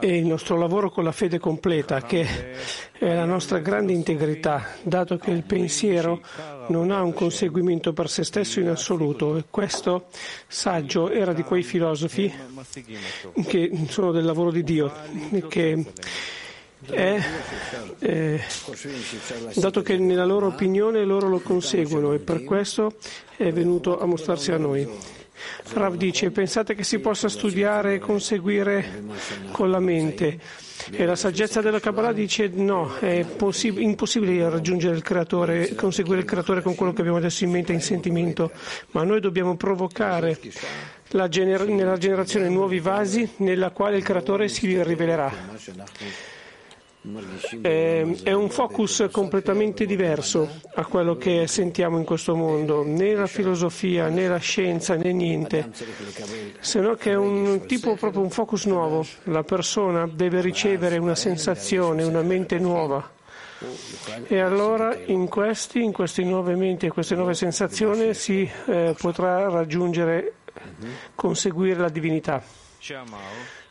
Speaker 3: e il nostro lavoro con la fede completa, che è la nostra grande integrità, dato che il pensiero non ha un conseguimento per se stesso in assoluto. E questo saggio era di quei filosofi che sono del lavoro di Dio, che è, eh, dato che nella loro opinione loro lo conseguono e per questo è venuto a mostrarsi a noi. Rav dice, pensate che si possa studiare e conseguire con la mente? E la saggezza della Kabbalah dice no, è possib- impossibile raggiungere il creatore, conseguire il creatore con quello che abbiamo adesso in mente, in sentimento, ma noi dobbiamo provocare gener- nella generazione nuovi vasi nella quale il creatore si rivelerà. Eh, è un focus completamente diverso a quello che sentiamo in questo mondo, né la filosofia, né la scienza, né niente, se no che è un tipo proprio un focus nuovo. La persona deve ricevere una sensazione, una mente nuova. E allora in questi, in queste nuove menti e queste nuove sensazioni si eh, potrà raggiungere, conseguire la divinità.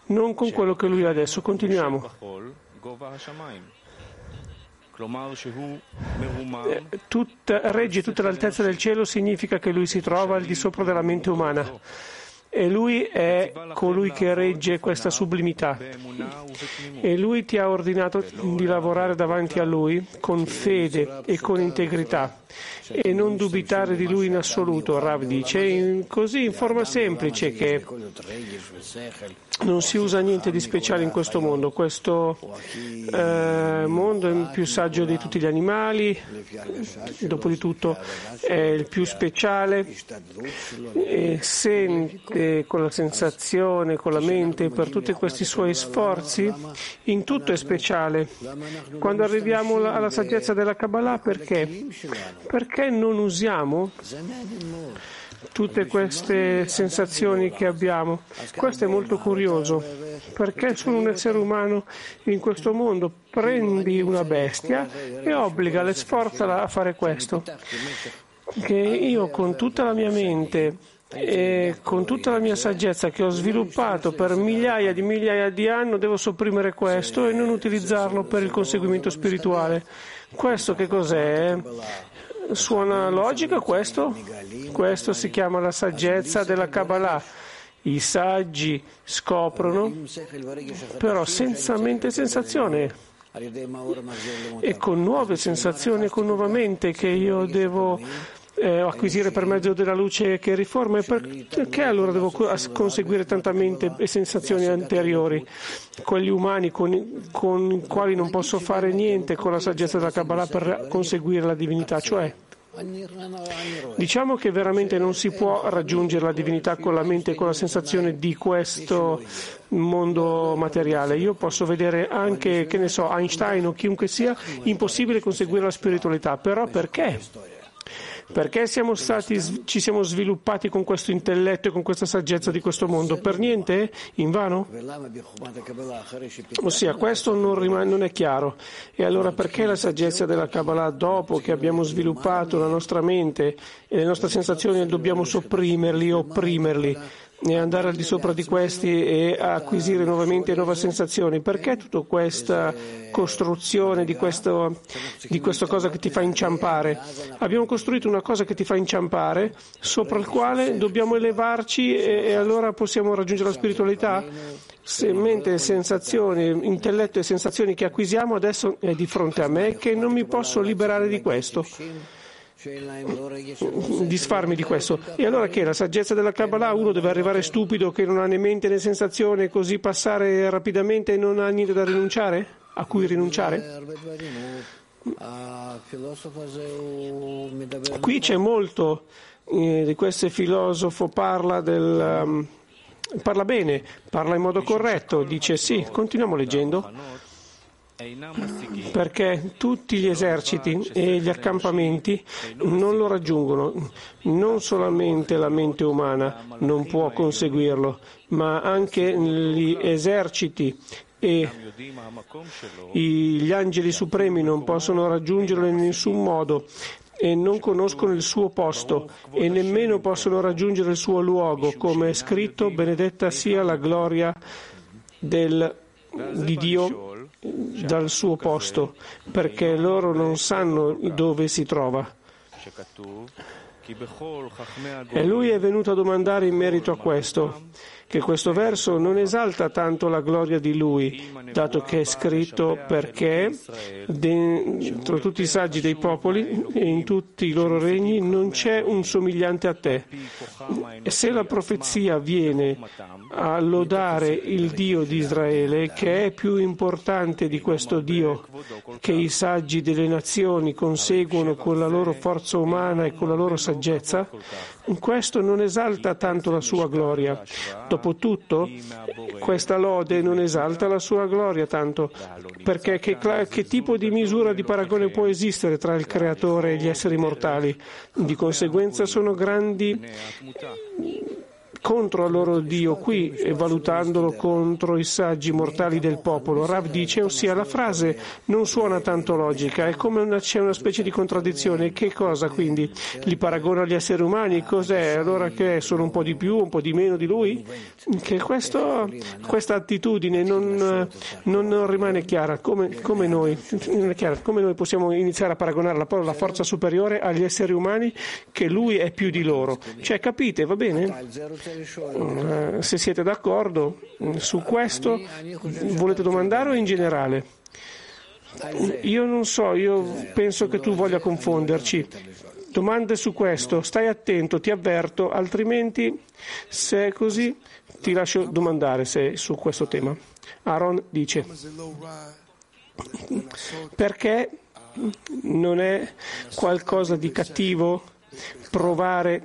Speaker 3: Non con quello che lui ha adesso. Continuiamo. Eh, tutta, regge tutta l'altezza del cielo significa che lui si trova al di sopra della mente umana e lui è colui che regge questa sublimità. E lui ti ha ordinato di lavorare davanti a lui con fede e con integrità e non dubitare di lui in assoluto. Rav dice così in forma semplice che non si usa niente di speciale in questo mondo. Questo eh, mondo è il più saggio di tutti gli animali, dopo di tutto è il più speciale e sente con la sensazione, con la mente, per tutti questi suoi sforzi, in tutto è speciale. Quando arriviamo alla saggezza della Kabbalah, perché? Perché non usiamo tutte queste sensazioni che abbiamo? Questo è molto curioso, perché sono un essere umano in questo mondo. Prendi una bestia e obbligala, sforzala a fare questo. Che io con tutta la mia mente e con tutta la mia saggezza che ho sviluppato per migliaia di migliaia di anni devo sopprimere questo e non utilizzarlo per il conseguimento spirituale. Questo che cos'è? Suona logica questo? Questo si chiama la saggezza della Kabbalah. I saggi scoprono, però senza mente e sensazione. E con nuove sensazioni con nuova mente che io devo eh, acquisire per mezzo della luce che riforma e perché allora devo conseguire tanta mente e sensazioni anteriori, quelli umani con, con i quali non posso fare niente con la saggezza della Kabbalah per conseguire la divinità, cioè Diciamo che veramente non si può raggiungere la divinità con la mente e con la sensazione di questo mondo materiale. Io posso vedere anche, che ne so, Einstein o chiunque sia, impossibile conseguire la spiritualità, però perché? Perché siamo stati, ci siamo sviluppati con questo intelletto e con questa saggezza di questo mondo? Per niente? In vano? Ossia, questo non, rimane, non è chiaro. E allora perché la saggezza della Kabbalah, dopo che abbiamo sviluppato la nostra mente e le nostre sensazioni, dobbiamo sopprimerli, opprimerli? E andare al di sopra di questi e acquisire nuovamente nuove sensazioni. Perché tutta questa costruzione di, questo, di questa cosa che ti fa inciampare? Abbiamo costruito una cosa che ti fa inciampare, sopra il quale dobbiamo elevarci e, e allora possiamo raggiungere la spiritualità? Se mente, sensazioni, intelletto e sensazioni che acquisiamo adesso è di fronte a me che non mi posso liberare di questo disfarmi di questo. E allora che la saggezza della Kabbalah uno deve arrivare stupido che non ha né mente né sensazione, così passare rapidamente e non ha niente da rinunciare? A cui rinunciare? Qui c'è molto eh, di questo filosofo parla del um, parla bene, parla in modo corretto, dice sì, continuiamo leggendo perché tutti gli eserciti e gli accampamenti non lo raggiungono. Non solamente la mente umana non può conseguirlo, ma anche gli eserciti e gli angeli supremi non possono raggiungerlo in nessun modo e non conoscono il suo posto e nemmeno possono raggiungere il suo luogo, come è scritto, benedetta sia la gloria del, di Dio dal suo posto perché loro non sanno dove si trova. E lui è venuto a domandare in merito a questo che questo verso non esalta tanto la gloria di lui, dato che è scritto perché dentro tutti i saggi dei popoli e in tutti i loro regni non c'è un somigliante a te. E se la profezia viene a lodare il Dio di Israele, che è più importante di questo Dio che i saggi delle nazioni conseguono con la loro forza umana e con la loro saggezza, questo non esalta tanto la sua gloria. Dopotutto, questa lode non esalta la sua gloria tanto, perché che, che tipo di misura di paragone può esistere tra il creatore e gli esseri mortali? Di conseguenza sono grandi contro il loro Dio qui e valutandolo contro i saggi mortali del popolo. Rav dice, ossia la frase non suona tanto logica, è come una, c'è una specie di contraddizione. Che cosa quindi? Li paragona agli esseri umani? Cos'è? Allora che sono un po' di più, un po' di meno di lui? Che questo, questa attitudine non, non, rimane chiara come, come, noi, chiara. come noi possiamo iniziare a paragonare la, la forza superiore agli esseri umani che lui è più di loro. Cioè capite, va bene? Eh, se siete d'accordo su questo, volete domandare o in generale? Io non so, io penso che tu voglia confonderci. Domande su questo, stai attento, ti avverto, altrimenti se è così ti lascio domandare se su questo tema. Aaron dice, perché non è qualcosa di cattivo provare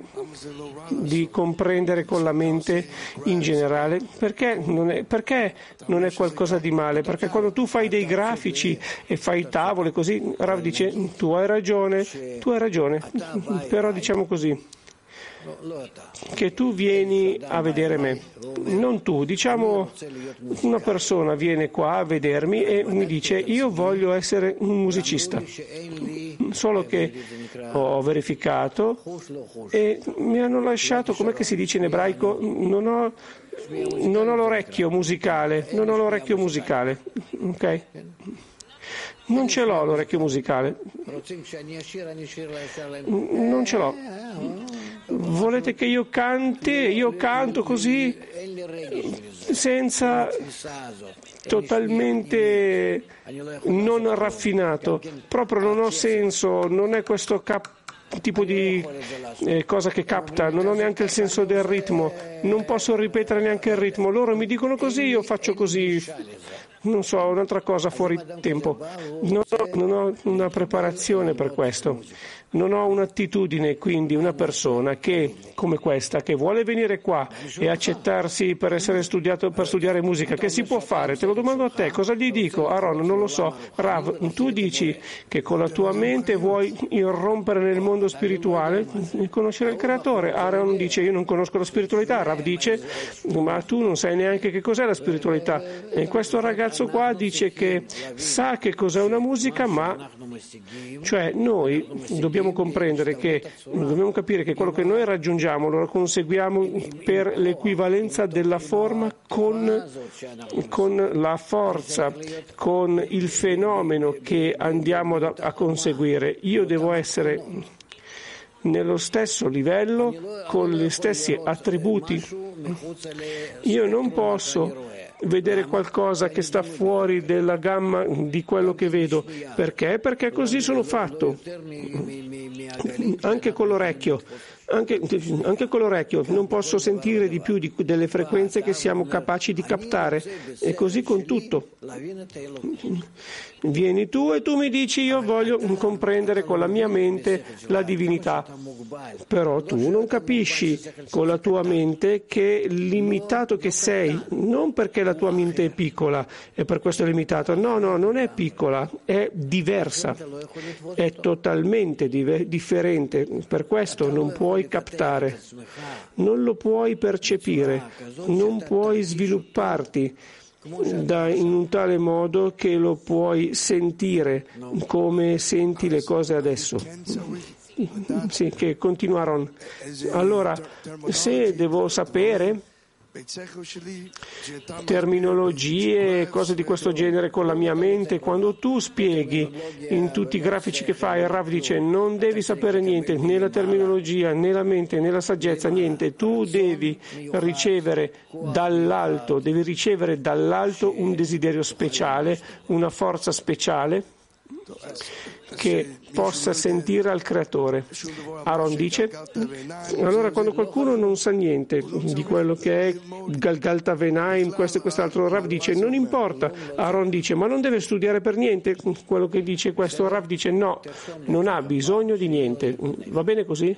Speaker 3: di comprendere con la mente in generale perché non, è, perché non è qualcosa di male? Perché quando tu fai dei grafici e fai tavole così Rav dice tu hai ragione tu hai ragione. Però diciamo così che tu vieni a vedere me, non tu, diciamo una persona viene qua a vedermi e mi dice io voglio essere un musicista, solo che ho verificato e mi hanno lasciato, come si dice in ebraico, non ho, non ho l'orecchio musicale, non ho l'orecchio musicale, ok? Non ce l'ho l'orecchio musicale. Non ce l'ho. Volete che io canti? Io canto così senza totalmente non raffinato. Proprio non ho senso, non è questo cap- tipo di eh, cosa che capta, non ho neanche il senso del ritmo, non posso ripetere neanche il ritmo. Loro mi dicono così, io faccio così non so, un'altra cosa fuori tempo. Non ho, non ho, una preparazione per questo. Non ho un'attitudine, quindi una persona che, come questa, che vuole venire qua e accettarsi per per studiare musica, che si può fare? Te lo domando a te, cosa gli dico? Aaron, non lo so. Rav, tu dici che con la tua mente vuoi irrompere nel mondo spirituale e conoscere il creatore. Aaron dice io non conosco la spiritualità. Rav dice ma tu non sai neanche che cos'è la spiritualità. E questo ragazzo qua dice che sa che cos'è una musica, ma cioè noi dobbiamo dobbiamo comprendere che, dobbiamo capire che quello che noi raggiungiamo lo conseguiamo per l'equivalenza della forma con, con la forza, con il fenomeno che andiamo a conseguire. Io devo essere nello stesso livello, con gli stessi attributi. Io non posso vedere qualcosa che sta fuori della gamma di quello che vedo. Perché? Perché così sono fatto. Anche con l'orecchio. Anche, anche, con l'orecchio non posso sentire di più di, delle frequenze che siamo capaci di captare. E così con tutto. Vieni tu e tu mi dici io voglio comprendere con la mia mente la divinità, però tu non capisci con la tua mente che limitato che sei, non perché la tua mente è piccola e per questo è limitata, no, no, non è piccola, è diversa, è totalmente differente, per questo non puoi captare, non lo puoi percepire, non puoi svilupparti da, in un tale modo che lo puoi sentire come senti le cose adesso. Sì, che continuarono. Allora, se devo sapere, terminologie, cose di questo genere con la mia mente. Quando tu spieghi in tutti i grafici che fai, il Rav dice non devi sapere niente, né la terminologia, né la mente, né la saggezza, niente. Tu devi ricevere dall'alto, devi ricevere dall'alto un desiderio speciale, una forza speciale che possa sentire al creatore. Aaron dice, allora quando qualcuno non sa niente di quello che è Galgalta Venaim, questo e quest'altro, Rav dice non importa. Aaron dice ma non deve studiare per niente quello che dice questo. Rav dice no, non ha bisogno di niente. Va bene così?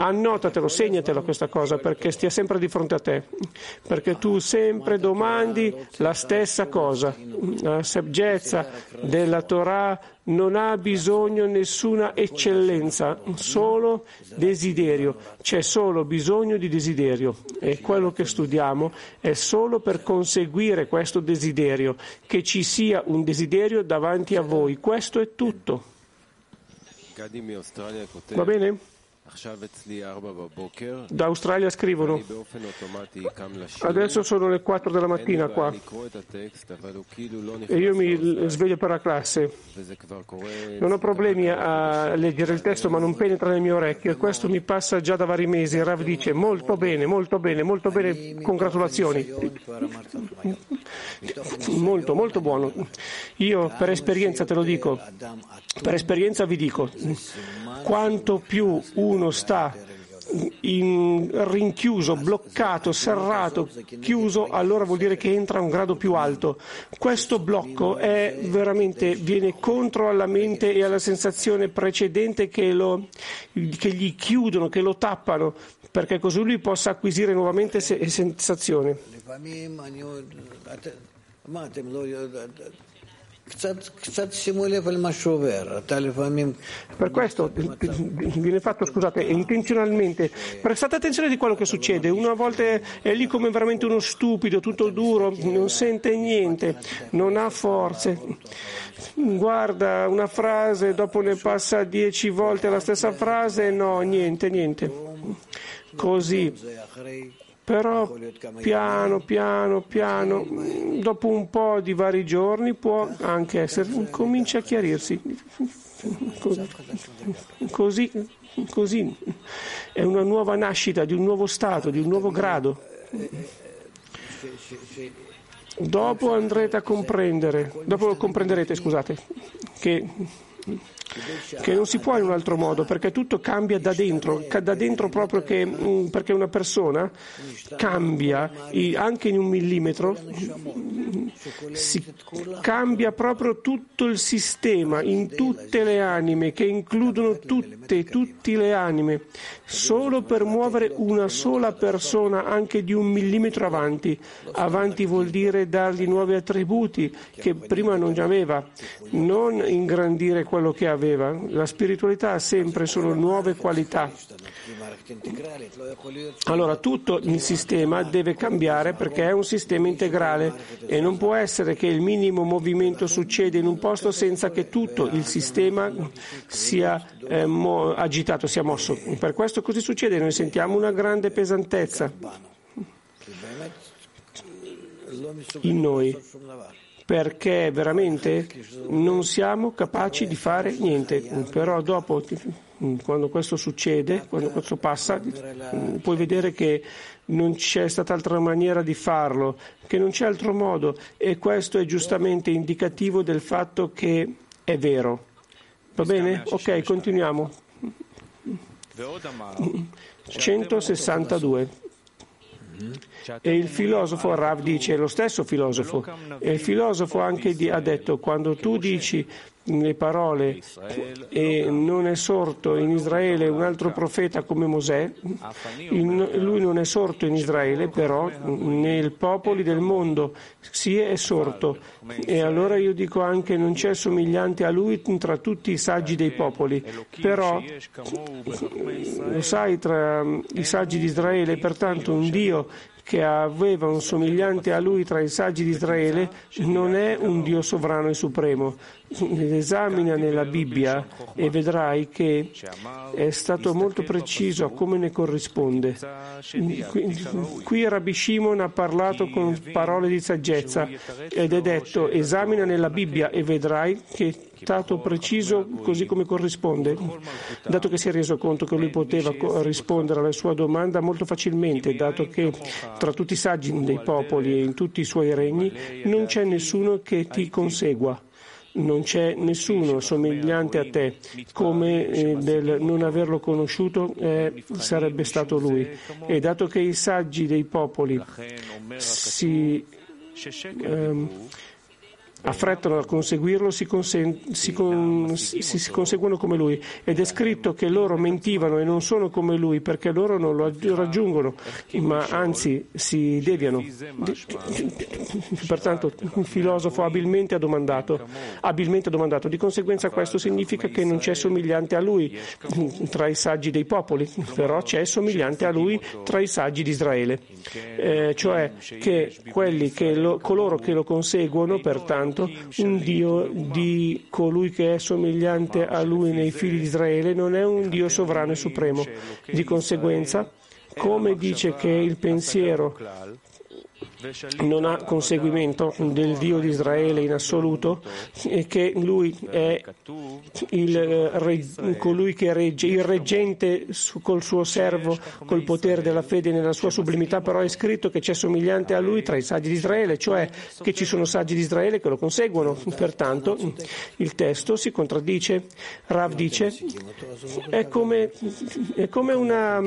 Speaker 3: Annotatelo, segnatelo questa cosa perché stia sempre di fronte a te, perché tu sempre domandi la stessa cosa. La saggezza della Torah non ha bisogno di nessuna eccellenza, solo desiderio. C'è solo bisogno di desiderio e quello che studiamo è solo per conseguire questo desiderio, che ci sia un desiderio davanti a voi. Questo è tutto. Va bene? Da Australia scrivono, adesso sono le 4 della mattina qua e io mi sveglio per la classe. Non ho problemi a leggere il testo ma non penetra nel mio orecchio e questo mi passa già da vari mesi. Rav dice molto bene, molto bene, molto bene, congratulazioni. Molto, molto buono. Io per esperienza te lo dico, per esperienza vi dico, quanto più uno sta in, rinchiuso, bloccato, serrato, chiuso, allora vuol dire che entra a un grado più alto. Questo blocco è veramente, viene contro alla mente e alla sensazione precedente che, lo, che gli chiudono, che lo tappano, perché così lui possa acquisire nuovamente se, sensazione. Per questo viene fatto, scusate, intenzionalmente. Prestate attenzione di quello che succede. Una volta è lì come veramente uno stupido, tutto duro, non sente niente, non ha forze. Guarda una frase, dopo ne passa dieci volte la stessa frase, no, niente, niente. Così però piano, piano, piano, dopo un po' di vari giorni può anche essere, comincia a chiarirsi. Così, così è una nuova nascita di un nuovo stato, di un nuovo grado. Dopo andrete a comprendere, dopo comprenderete, scusate, che che non si può in un altro modo, perché tutto cambia da dentro, da dentro proprio che, mm, perché una persona cambia anche in un millimetro, si cambia proprio tutto il sistema, in tutte le anime, che includono tutte, tutte le anime, solo per muovere una sola persona anche di un millimetro avanti. Avanti vuol dire dargli nuovi attributi che prima non aveva, non ingrandire quello che aveva aveva. La spiritualità ha sempre solo nuove qualità. Allora tutto il sistema deve cambiare perché è un sistema integrale e non può essere che il minimo movimento succeda in un posto senza che tutto il sistema sia eh, mo- agitato, sia mosso. Per questo così succede, noi sentiamo una grande pesantezza in noi perché veramente non siamo capaci di fare niente. Però dopo, quando questo succede, quando questo passa, puoi vedere che non c'è stata altra maniera di farlo, che non c'è altro modo e questo è giustamente indicativo del fatto che è vero. Va bene? Ok, continuiamo. 162. E il filosofo Rav dice, lo stesso filosofo, e il filosofo anche ha detto, quando tu dici le parole e non è sorto in Israele un altro profeta come Mosè, lui non è sorto in Israele, però nei popoli del mondo si è sorto. E allora io dico anche non c'è somigliante a lui tra tutti i saggi dei popoli, però lo sai tra i saggi di Israele, pertanto un Dio che aveva un somigliante a lui tra i saggi di Israele non è un Dio sovrano e supremo. Esamina nella Bibbia e vedrai che è stato molto preciso a come ne corrisponde. Qui Rabbi Shimon ha parlato con parole di saggezza ed è detto esamina nella Bibbia e vedrai che stato preciso così come corrisponde, dato che si è reso conto che lui poteva rispondere alla sua domanda molto facilmente, dato che tra tutti i saggi dei popoli e in tutti i suoi regni non c'è nessuno che ti consegua. Non c'è nessuno somigliante a te, come eh, del non averlo conosciuto eh, sarebbe stato lui. E dato che i saggi dei popoli si, ehm, affrettano a conseguirlo si, consen- si, con- si, si, conseguono come lui. Ed è scritto che loro mentivano e non sono come lui perché loro non lo raggiungono ma anzi si deviano. pertanto un filosofo abilmente ha domandato abilmente ha domandato di conseguenza questo significa che non c'è somigliante a lui tra i saggi dei popoli però c'è somigliante a lui tra i saggi di Israele. eh, cioè che quelli che lo, coloro che lo conseguono pertanto soltanto un Dio di colui che è somigliante a lui nei figli di Israele, non è un Dio sovrano e supremo. Di conseguenza, come dice che il pensiero non ha conseguimento del Dio di Israele in assoluto e che lui è il, colui che regge, il reggente col suo servo, col potere della fede nella sua sublimità, però è scritto che c'è somigliante a lui tra i saggi di Israele, cioè che ci sono saggi di Israele che lo conseguono. Pertanto il testo si contraddice. Rav dice è come, è come una...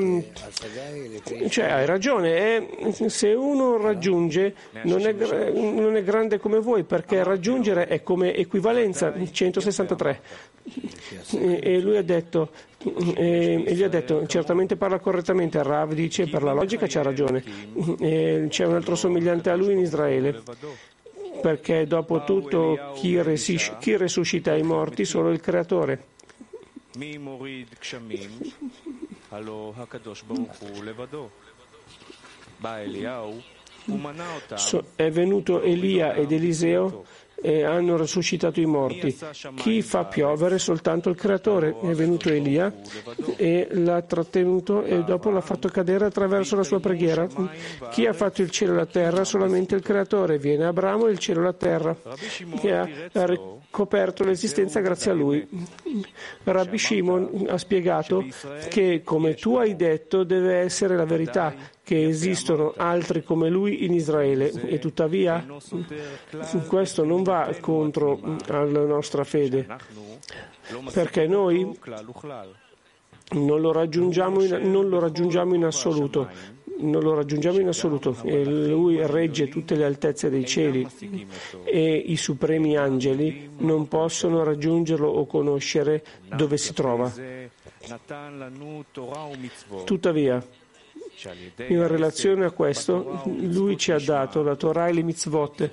Speaker 3: cioè hai ragione, è, se uno raggiunge raggiunge non è, non è grande come voi, perché raggiungere è come equivalenza, 163. E lui ha detto, e gli ha detto, certamente parla correttamente, Rav dice, per la logica c'ha ragione, e c'è un altro somigliante a lui in Israele, perché dopo tutto chi, resis- chi resuscita i morti? Solo il Creatore. È venuto Elia ed Eliseo e hanno resuscitato i morti. Chi fa piovere? Soltanto il Creatore. È venuto Elia e l'ha trattenuto e dopo l'ha fatto cadere attraverso la sua preghiera. Chi ha fatto il cielo e la terra? Solamente il Creatore. Viene Abramo e il cielo e la terra, che ha coperto l'esistenza grazie a lui. Rabbi Shimon ha spiegato che, come tu hai detto, deve essere la verità che esistono altri come lui in Israele e tuttavia questo non va contro la nostra fede perché noi non lo raggiungiamo in, non lo raggiungiamo in assoluto non lo raggiungiamo in assoluto. E lui regge tutte le altezze dei cieli e i supremi angeli non possono raggiungerlo o conoscere dove si trova. Tuttavia, in relazione a questo, lui ci ha dato la Torah e le mitzvot,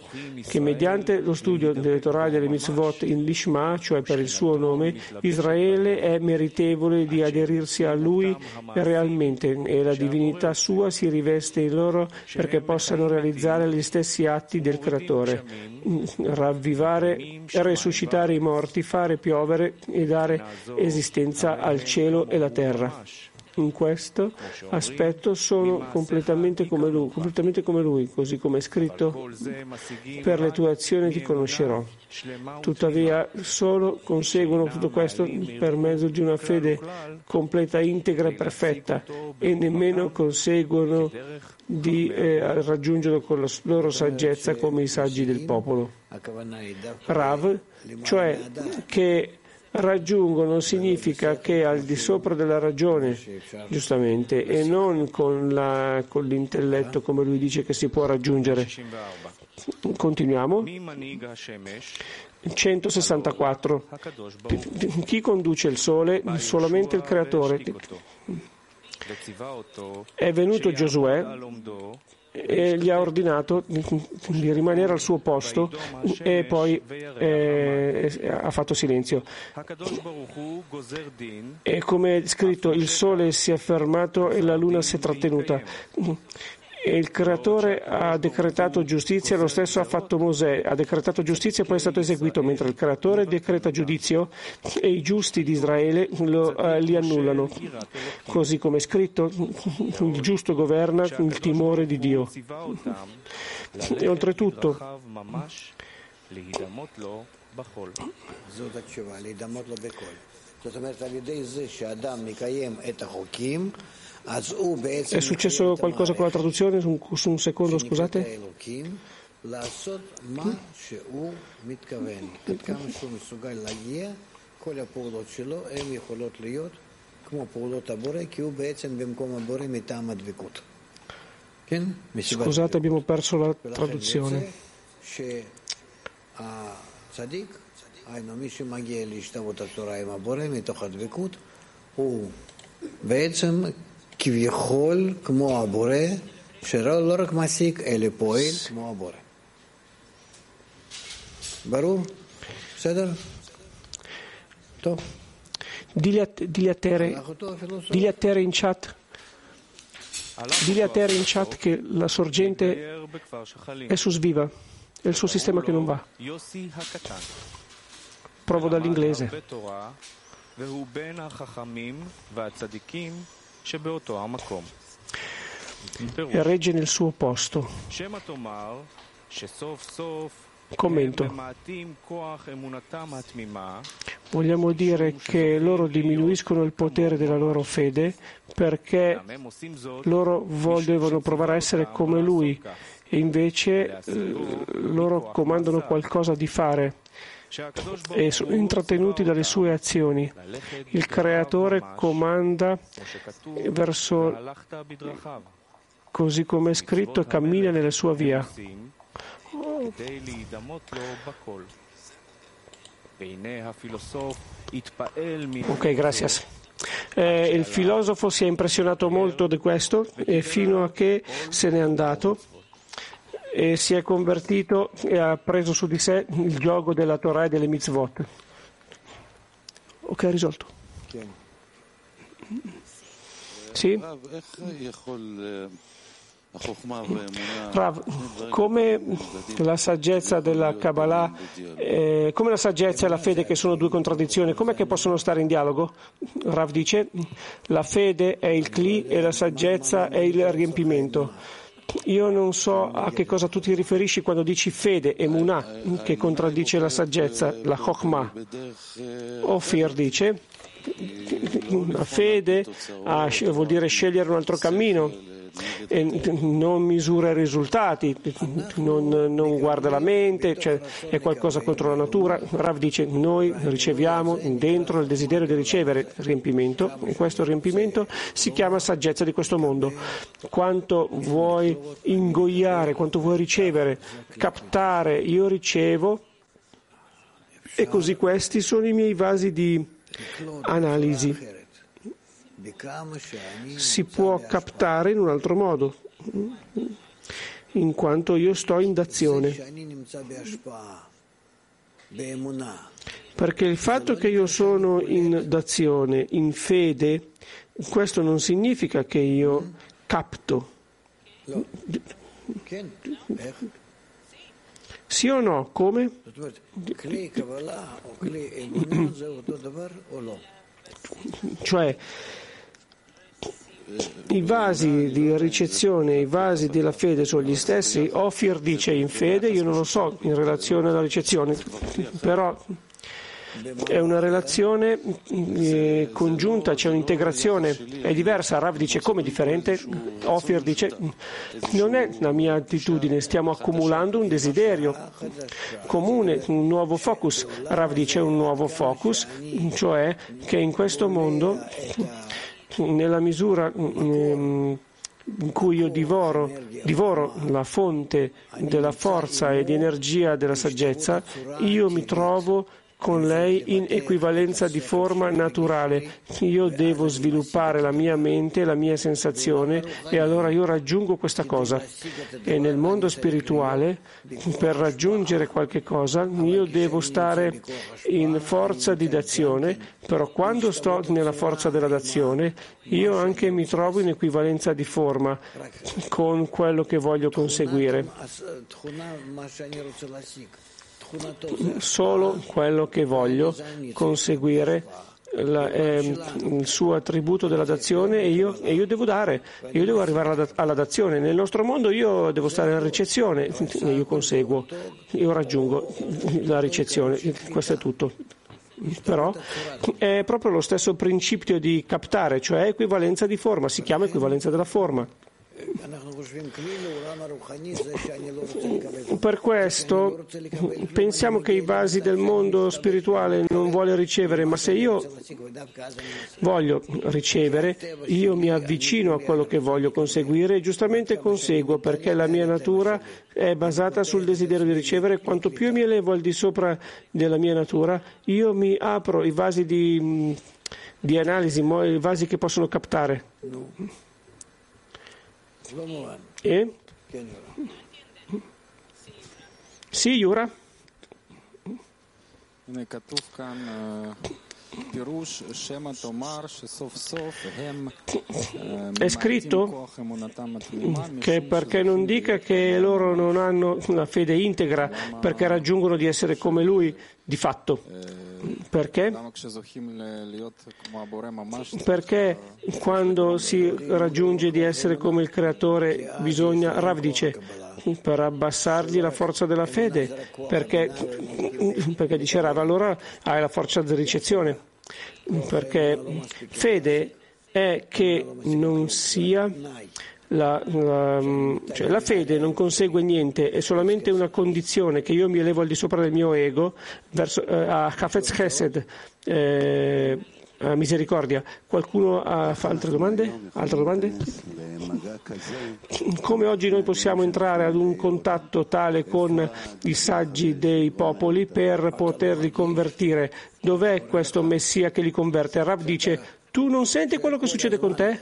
Speaker 3: che mediante lo studio delle Torah e delle mitzvot in Lishma, cioè per il suo nome, Israele è meritevole di aderirsi a lui realmente e la divinità sua si riveste in loro perché possano realizzare gli stessi atti del Creatore, ravvivare, resuscitare i morti, fare piovere e dare esistenza al cielo e alla terra in questo aspetto sono completamente come lui, completamente come lui, così come è scritto, per le tue azioni ti conoscerò. Tuttavia solo conseguono tutto questo per mezzo di una fede completa, integra e perfetta e nemmeno conseguono di eh, raggiungerlo con la loro saggezza come i saggi del popolo. Rav, cioè che raggiungono significa che al di sopra della ragione, giustamente, e non con, la, con l'intelletto come lui dice che si può raggiungere. Continuiamo. 164. Chi conduce il sole? Solamente il creatore. È venuto Giosuè e gli ha ordinato di rimanere al suo posto e poi eh, ha fatto silenzio. E come è scritto, il sole si è fermato e la luna si è trattenuta. E il creatore ha decretato giustizia, lo stesso ha fatto Mosè, ha decretato giustizia e poi è stato eseguito, mentre il creatore decreta giudizio e i giusti di Israele lo, eh, li annullano. Così come è scritto, il giusto governa il timore di Dio. E oltretutto, è successo qualcosa con la traduzione? Su un, su un secondo, scusate. כל הפעולות שלו הן יכולות להיות כמו פעולות הבורא, כי הוא בעצם במקום הבורא מטעם הדבקות. כן? Scusate, abbiamo perso la traduzione. שהצדיק, היינו מי שמגיע להשתוות התורה עם הבורא מתוך הדבקות, הוא בעצם כביכול כמו הבורא, שלא רק מעסיק, אלא פועל כמו הבורא. ברור? בסדר? טוב. Digli a, digli a, Tere, digli a Tere in chat Digli a Tere in chat che la sorgente è su Sviva, è il suo sistema che non va. Provo dall'inglese. E regge nel suo posto. Commento. Vogliamo dire che loro diminuiscono il potere della loro fede perché loro volevano provare a essere come lui. e invece eh, loro comandano qualcosa di fare e intrattenuti dalle sue azioni. Il creatore comanda verso così come è scritto e cammina nella sua via. Ok, grazie. Eh, il filosofo si è impressionato molto di questo e fino a che se n'è andato e si è convertito e ha preso su di sé il gioco della Torah e delle mitzvot. Ok, risolto. Sì? Rav, come la saggezza della Kabbalah, eh, come la saggezza e la fede che sono due contraddizioni, com'è che possono stare in dialogo? Rav dice, la fede è il cli e la saggezza è il riempimento. Io non so a che cosa tu ti riferisci quando dici fede e munah, che contraddice la saggezza, la chokhmah. Ofir dice, la fede vuol dire scegliere un altro cammino non misura i risultati, non, non guarda la mente, cioè è qualcosa contro la natura. Rav dice noi riceviamo dentro il desiderio di ricevere riempimento e questo riempimento si chiama saggezza di questo mondo. Quanto vuoi ingoiare, quanto vuoi ricevere, captare, io ricevo e così questi sono i miei vasi di analisi si può captare in un altro modo, in quanto io sto in d'azione. Perché il fatto che io sono in d'azione, in fede, questo non significa che io capto. Sì o no? Come? Cioè, i vasi di ricezione i vasi della fede sono gli stessi. Ofir dice in fede, io non lo so in relazione alla ricezione, però è una relazione eh, congiunta, c'è un'integrazione, è diversa. Rav dice come differente, Ofir dice non è la mia attitudine, stiamo accumulando un desiderio comune, un nuovo focus. Rav dice un nuovo focus, cioè che in questo mondo nella misura mm, in cui io divoro, divoro, la fonte della forza e di energia della saggezza, io mi trovo con lei in equivalenza di forma naturale. Io devo sviluppare la mia mente, la mia sensazione e allora io raggiungo questa cosa. E nel mondo spirituale, per raggiungere qualche cosa, io devo stare in forza di dazione, però quando sto nella forza della dazione, io anche mi trovo in equivalenza di forma con quello che voglio conseguire solo quello che voglio conseguire la, eh, il suo attributo della dazione e io, e io, devo dare, io devo arrivare alla, alla, dazione. Nel nostro mondo io devo stare alla ricezione e io conseguo, io raggiungo la ricezione, questo è tutto. Però è proprio lo stesso principio di captare, cioè equivalenza di forma, si chiama equivalenza della forma. Per questo pensiamo che i vasi del mondo spirituale non vuole ricevere, ma se io voglio ricevere, io mi avvicino a quello che voglio conseguire e giustamente conseguo perché la mia natura è basata sul desiderio di ricevere. Quanto più mi elevo al di sopra della mia natura, io mi apro i vasi di, di analisi, i vasi che possono captare. E? Sì, Yura. È scritto che perché non dica che loro non hanno la fede integra perché raggiungono di essere come lui di fatto. Perché? Perché quando si raggiunge di essere come il creatore bisogna, Rav dice, per abbassargli la forza della fede, perché, perché dice Rav, allora hai la forza di ricezione, perché fede è che non sia la, la, cioè la, fede non consegue niente, è solamente una condizione che io mi elevo al di sopra del mio ego verso, eh, a Hafez Chesed, eh, a misericordia. Qualcuno ha, fa altre domande? altre domande? Come oggi noi possiamo entrare ad un contatto tale con i saggi dei popoli per poterli convertire? Dov'è questo Messia che li converte? Rav dice tu non senti quello che succede con te?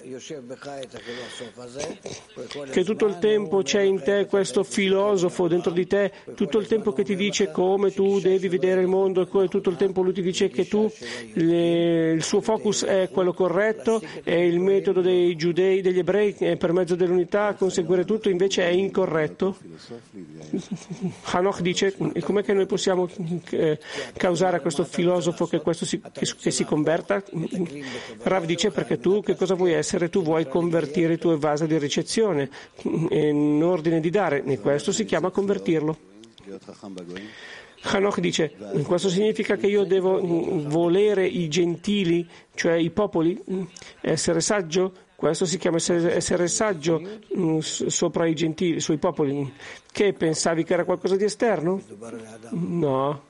Speaker 3: Che tutto il tempo c'è in te questo filosofo dentro di te, tutto il tempo che ti dice come tu devi vedere il mondo e tutto il tempo lui ti dice che tu, le, il suo focus è quello corretto e il metodo dei giudei, degli ebrei per mezzo dell'unità conseguire tutto invece è incorretto. Hanoch dice, e com'è che noi possiamo eh, causare a questo filosofo che, questo si, che si converta? Rav dice perché tu che cosa vuoi essere? Tu vuoi convertire i tuoi vasi di ricezione in ordine di dare e questo si chiama convertirlo. Hanoch dice, questo significa che io devo volere i gentili, cioè i popoli, essere saggio? Questo si chiama essere saggio mm, sopra i gentili, sui popoli. Che pensavi che era qualcosa di esterno? No.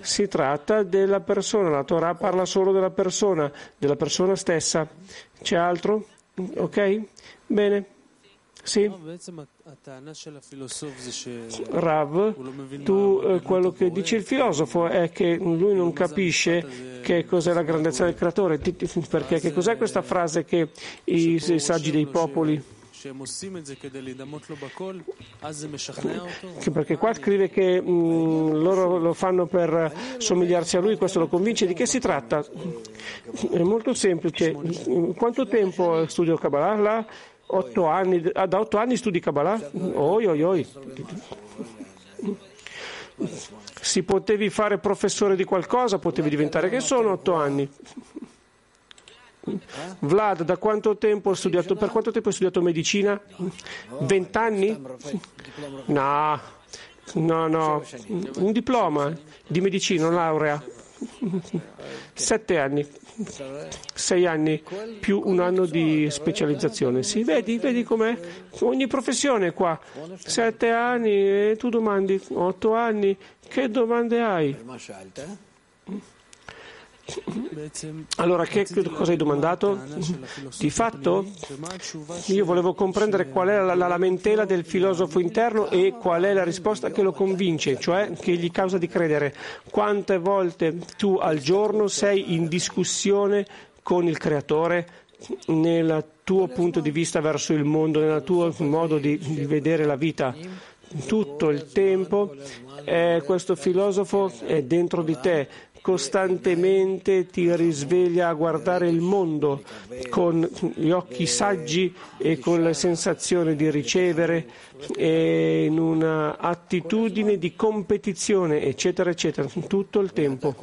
Speaker 3: Si tratta della persona, la Torah parla solo della persona, della persona stessa. C'è altro? Ok? Bene. Sì. Rav, tu eh, quello che dice il filosofo è che lui non capisce che cos'è la grandezza del creatore, perché che cos'è questa frase che i, i saggi dei popoli perché qua scrive che mh, mm, loro lo fanno per somigliarsi a lui, questo lo convince. Di che si tratta? È molto semplice. Quanto tempo studio Kabbalah? Otto anni. Ah, da otto anni studi Kabbalah? Oi, oi, oi. Si potevi fare professore di qualcosa, potevi diventare che sono otto anni. Vlad, quanto studiato, per quanto tempo hai studiato medicina? Vent'anni? No, no, no, un diploma di medicina, laurea. Sette anni, sei anni più un anno di specializzazione. Sì, vedi, vedi com'è? Ogni professione qua. Sette anni e tu domandi, otto anni, che domande hai? Allora, che cosa hai domandato? Di fatto, io volevo comprendere qual è la, la lamentela del filosofo interno e qual è la risposta che lo convince, cioè che gli causa di credere. Quante volte tu al giorno sei in discussione con il creatore nel tuo punto di vista verso il mondo, nel tuo modo di, di vedere la vita? Tutto il tempo eh, questo filosofo è dentro di te, costantemente ti risveglia a guardare il mondo con gli occhi saggi e con la sensazione di ricevere e in un'attitudine di competizione, eccetera, eccetera, tutto il tempo.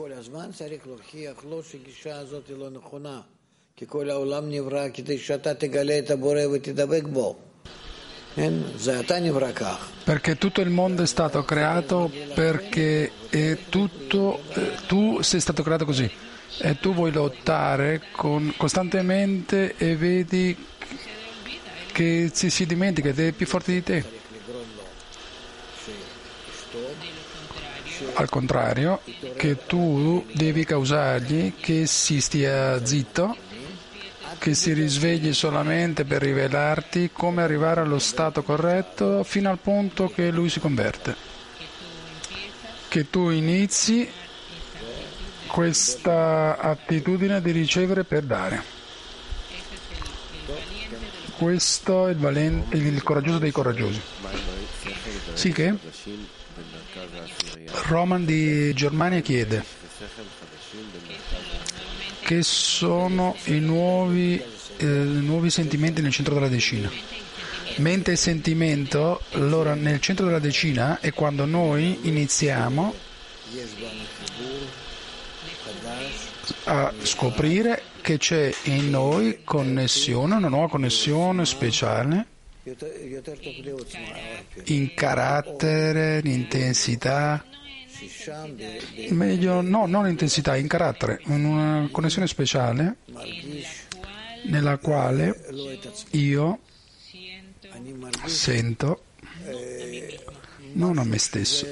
Speaker 4: Perché tutto il mondo è stato creato perché tutto, eh, tu sei stato creato così. E tu vuoi lottare con, costantemente e vedi che si, si dimentica ed è più forte di te. Al contrario, che tu devi causargli che si stia zitto che si risvegli solamente per rivelarti come arrivare allo stato corretto fino al punto che lui si converte. Che tu inizi questa attitudine di ricevere per dare. Questo è il, valente, il coraggioso dei coraggiosi. Sì che? Roman di Germania chiede che sono i nuovi, eh, nuovi sentimenti nel centro della decina. Mente e sentimento, allora nel centro della decina è quando noi iniziamo a scoprire che c'è in noi connessione, una nuova connessione speciale in carattere, in intensità, Meglio, no, non intensità, in carattere, una connessione speciale nella quale io sento, non a me stesso,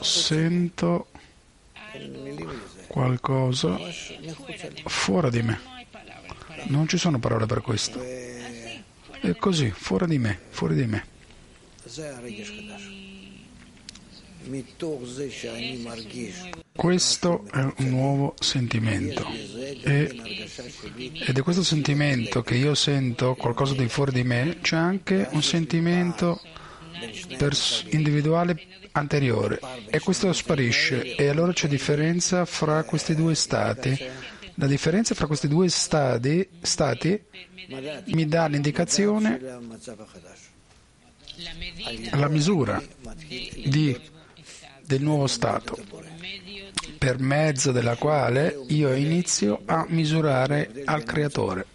Speaker 4: sento qualcosa fuori di me. Non ci sono parole per questo. È così, fuori di me, fuori di me. Questo è un nuovo sentimento. E, ed è questo sentimento che io sento qualcosa di fuori di me, c'è anche un sentimento pers- individuale anteriore. E questo sparisce. E allora c'è differenza fra questi due stati. La differenza fra questi due stati, stati mi dà l'indicazione, la misura di del nuovo Stato, per mezzo della quale io inizio a misurare al Creatore.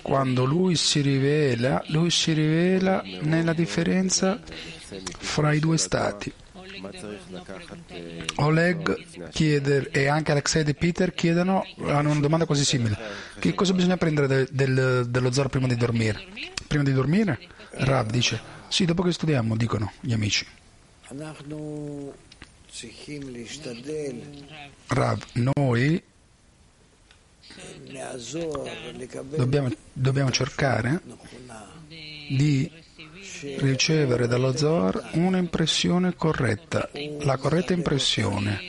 Speaker 4: Quando lui si rivela, lui si rivela nella differenza fra i due stati. Oleg chiede, e anche Alexei e Peter chiedono, hanno una domanda quasi simile. Che cosa bisogna prendere de, del, dello zoro prima di dormire? Prima di dormire? Rav dice, sì, dopo che studiamo, dicono gli amici. Rav, noi dobbiamo, dobbiamo cercare di ricevere dallo Zohar un'impressione corretta, la corretta impressione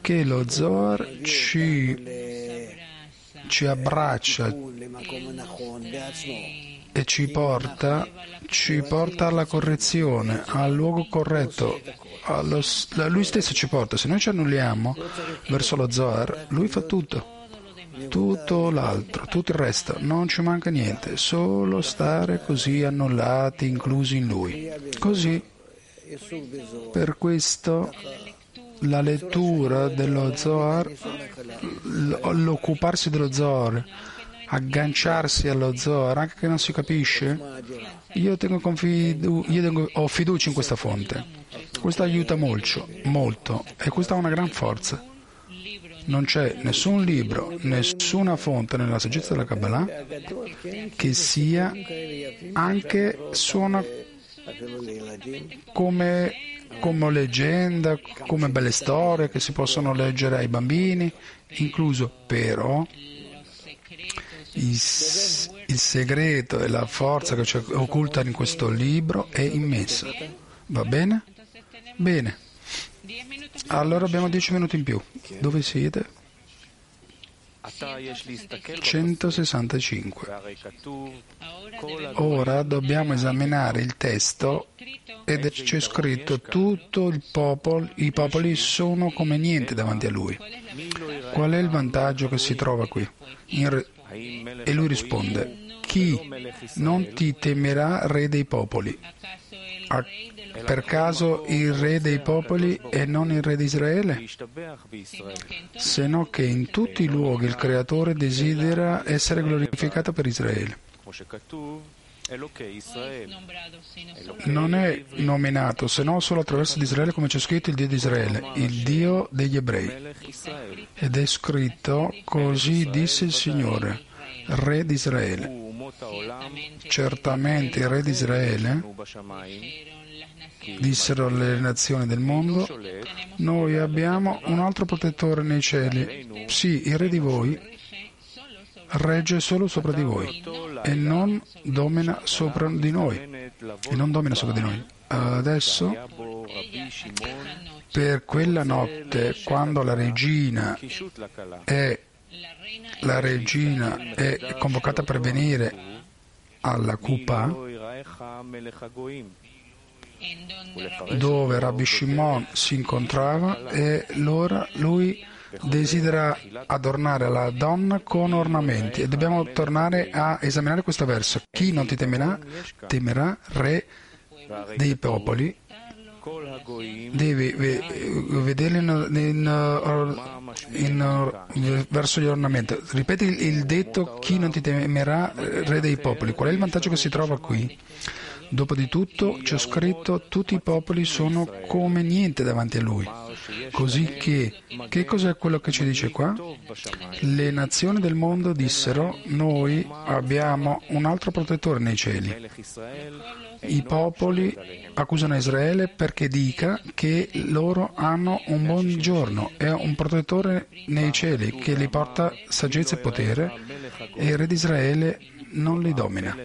Speaker 4: che lo Zohar ci, ci abbraccia e ci porta, ci porta alla correzione, al luogo corretto. Allo, lui stesso ci porta. Se noi ci annulliamo verso lo Zohar, lui fa tutto. Tutto l'altro, tutto il resto, non ci manca niente, solo stare così annullati, inclusi in lui. Così, per questo la lettura dello Zohar, l'occuparsi dello Zohar, agganciarsi allo Zohar, anche che non si capisce, io, confidu- io tengo, ho fiducia in questa fonte. Questo aiuta molto, molto e questa ha una gran forza. Non c'è nessun libro, nessuna fonte nella saggezza della Kabbalah che sia anche suona come come leggenda, come belle storie che si possono leggere ai bambini, incluso però il, il segreto e la forza che c'è occulta in questo libro è immensa. Va bene? Bene. Allora abbiamo dieci minuti in più. Dove siete? 165. Ora dobbiamo esaminare il testo ed c'è scritto tutto il popolo, i popoli sono come niente davanti a lui. Qual è il vantaggio che si trova qui? Re... E lui risponde, chi non ti temerà re dei popoli? A per caso il re dei popoli e non il re di Israele? Se no che in tutti i luoghi il Creatore desidera essere glorificato per Israele. Non è nominato se no solo attraverso di Israele come c'è scritto il Dio di Israele, il Dio degli ebrei. Ed è scritto così disse il Signore, Re di Israele. Certamente il Re di Israele. Dissero le nazioni del mondo, noi abbiamo un altro protettore nei cieli. Sì, il re di voi regge solo sopra di voi e non domina sopra di noi. E non domina sopra di noi. Adesso, per quella notte, quando la regina è, la regina è convocata per venire alla Cupa, dove Rabbi Shimon si incontrava e allora lui desidera adornare la donna con ornamenti e dobbiamo tornare a esaminare questo verso. Chi non ti temerà, temerà re dei popoli. Devi vederli in, in, in, verso gli ornamenti. Ripeti il, il detto chi non ti temerà, re dei popoli. Qual è il vantaggio che si trova qui? Dopo di tutto c'è scritto tutti i popoli sono come niente davanti a lui. Così che, che cos'è quello che ci dice qua? Le nazioni del mondo dissero, noi abbiamo un altro protettore nei cieli. I popoli accusano Israele perché dica che loro hanno un buon giorno e un protettore nei cieli che li porta saggezza e potere e il re di Israele non li domina.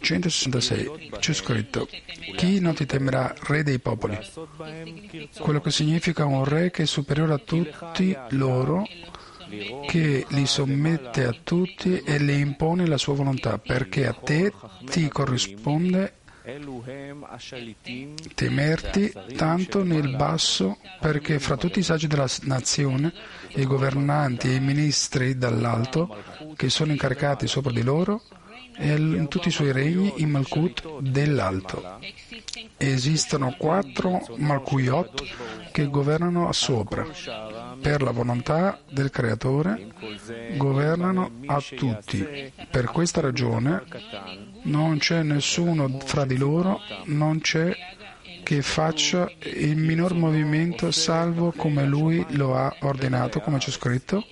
Speaker 4: 166. C'è scritto, chi non ti temerà re dei popoli? Quello che significa un re che è superiore a tutti loro, che li sommette a tutti e le impone la sua volontà, perché a te ti corrisponde temerti tanto nel basso perché fra tutti i saggi della nazione, i governanti e i ministri dall'alto che sono incaricati sopra di loro e in tutti i suoi regni in Malkut dell'alto. Esistono quattro Malkuyot che governano a sopra. Per la volontà del Creatore governano a tutti. Per questa ragione non c'è nessuno fra di loro, non c'è che faccia il minor movimento salvo come lui lo ha ordinato, come c'è scritto,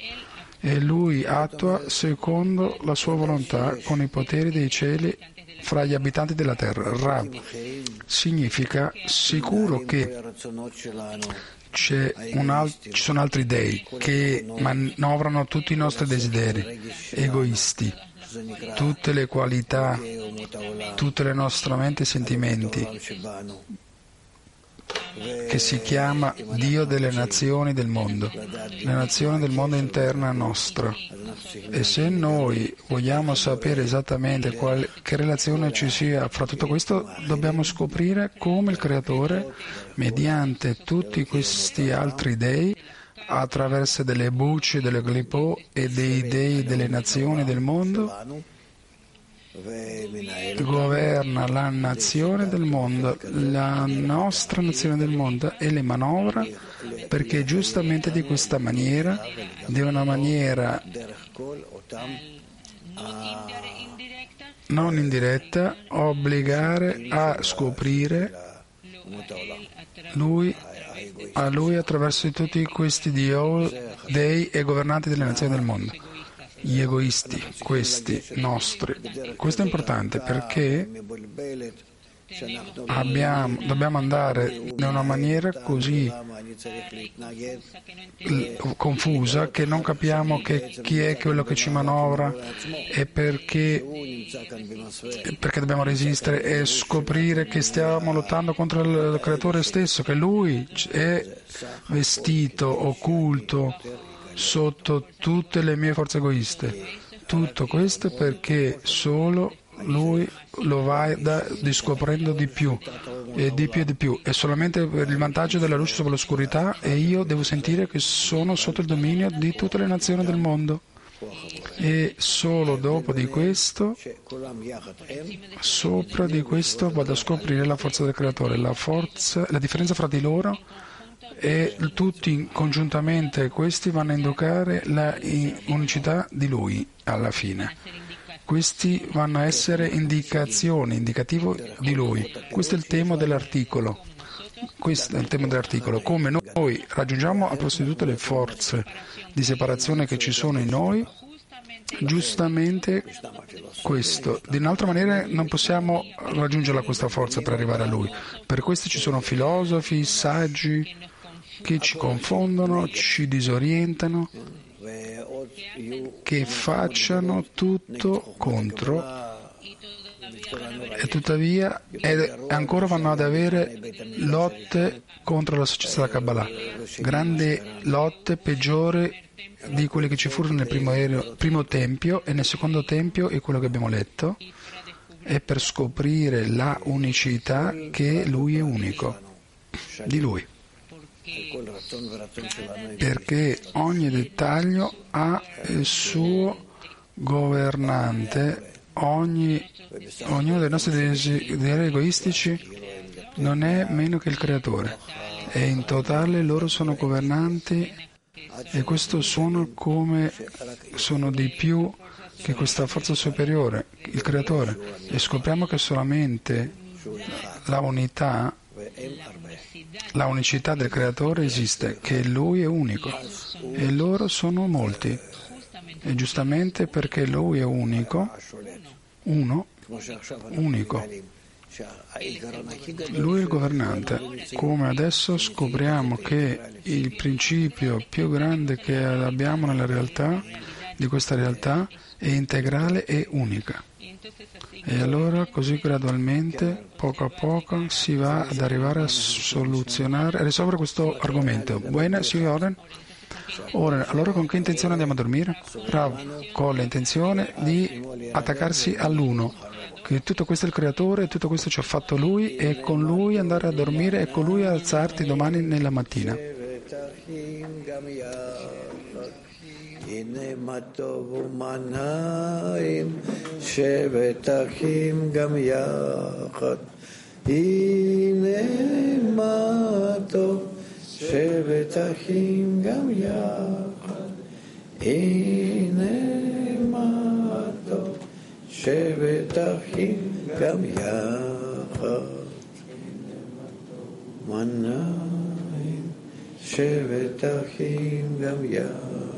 Speaker 4: e lui attua secondo la sua volontà con i poteri dei cieli fra gli abitanti della terra. Rab significa sicuro che alt- ci sono altri dei che manovrano tutti i nostri desideri, egoisti, tutte le qualità, tutte le nostre menti e sentimenti, che si chiama Dio delle nazioni del mondo, le nazioni del mondo interna nostra. E se noi vogliamo sapere esattamente qual, che relazione ci sia fra tutto questo, dobbiamo scoprire come il Creatore, mediante tutti questi altri dei, attraverso delle bucce, delle glipò e dei dei delle nazioni del mondo, governa la nazione del mondo, la nostra nazione del mondo e le manovra perché giustamente di questa maniera, di una maniera non indiretta, obbligare a scoprire lui, a lui attraverso tutti questi dei e governanti delle nazioni del mondo gli egoisti, questi nostri. Questo è importante perché abbiamo, dobbiamo andare in una maniera così confusa che non capiamo che chi è quello che ci manovra e perché, perché dobbiamo resistere e scoprire che stiamo lottando contro il creatore stesso, che lui è vestito, occulto sotto tutte le mie forze egoiste. Tutto questo perché solo lui lo va riscoprendo di più e di più e di più è solamente per il vantaggio della luce sopra l'oscurità e io devo sentire che sono sotto il dominio di tutte le nazioni del mondo e solo dopo di questo sopra di questo vado a scoprire la forza del creatore la, forza, la differenza fra di loro e tutti congiuntamente questi vanno a indicare la unicità di lui alla fine questi vanno a essere indicazioni, indicativo di lui. Questo è il tema dell'articolo. Questo è il tema dell'articolo. Come noi raggiungiamo a tutte le forze di separazione che ci sono in noi, giustamente questo. Di un'altra maniera non possiamo raggiungere questa forza per arrivare a lui. Per questo ci sono filosofi, saggi che ci confondono, ci disorientano che facciano tutto contro. E tuttavia ancora vanno ad avere lotte contro la società della Kabbalah, grandi lotte peggiori di quelle che ci furono nel primo, aereo, primo tempio e nel secondo tempio è quello che abbiamo letto, è per scoprire la unicità che lui è unico, di lui perché ogni dettaglio ha il suo governante, ogni, ognuno dei nostri desideri egoistici non è meno che il creatore. E in totale loro sono governanti e questo sono come sono di più che questa forza superiore, il creatore. E scopriamo che solamente la unità la unicità del creatore esiste, che lui è unico e loro sono molti. E giustamente perché lui è unico, uno, unico. Lui è il governante. Come adesso scopriamo che il principio più grande che abbiamo nella realtà, di questa realtà, è integrale e unica. E allora così gradualmente, poco a poco, si va ad arrivare a soluzionare, a risolvere questo argomento. Buona, signore? Ora, allora con che intenzione andiamo a dormire? Rav, con l'intenzione di attaccarsi all'uno, che tutto questo è il creatore, tutto questo ci ha fatto lui e con lui andare a dormire e con lui alzarti domani nella mattina. הנה מה טוב ומה נעים, שבת אחים גם יחד. הנה מה טוב, שבת אחים גם יחד. הנה מה טוב, שבת אחים גם יחד. מנעים, שבת אחים גם יחד.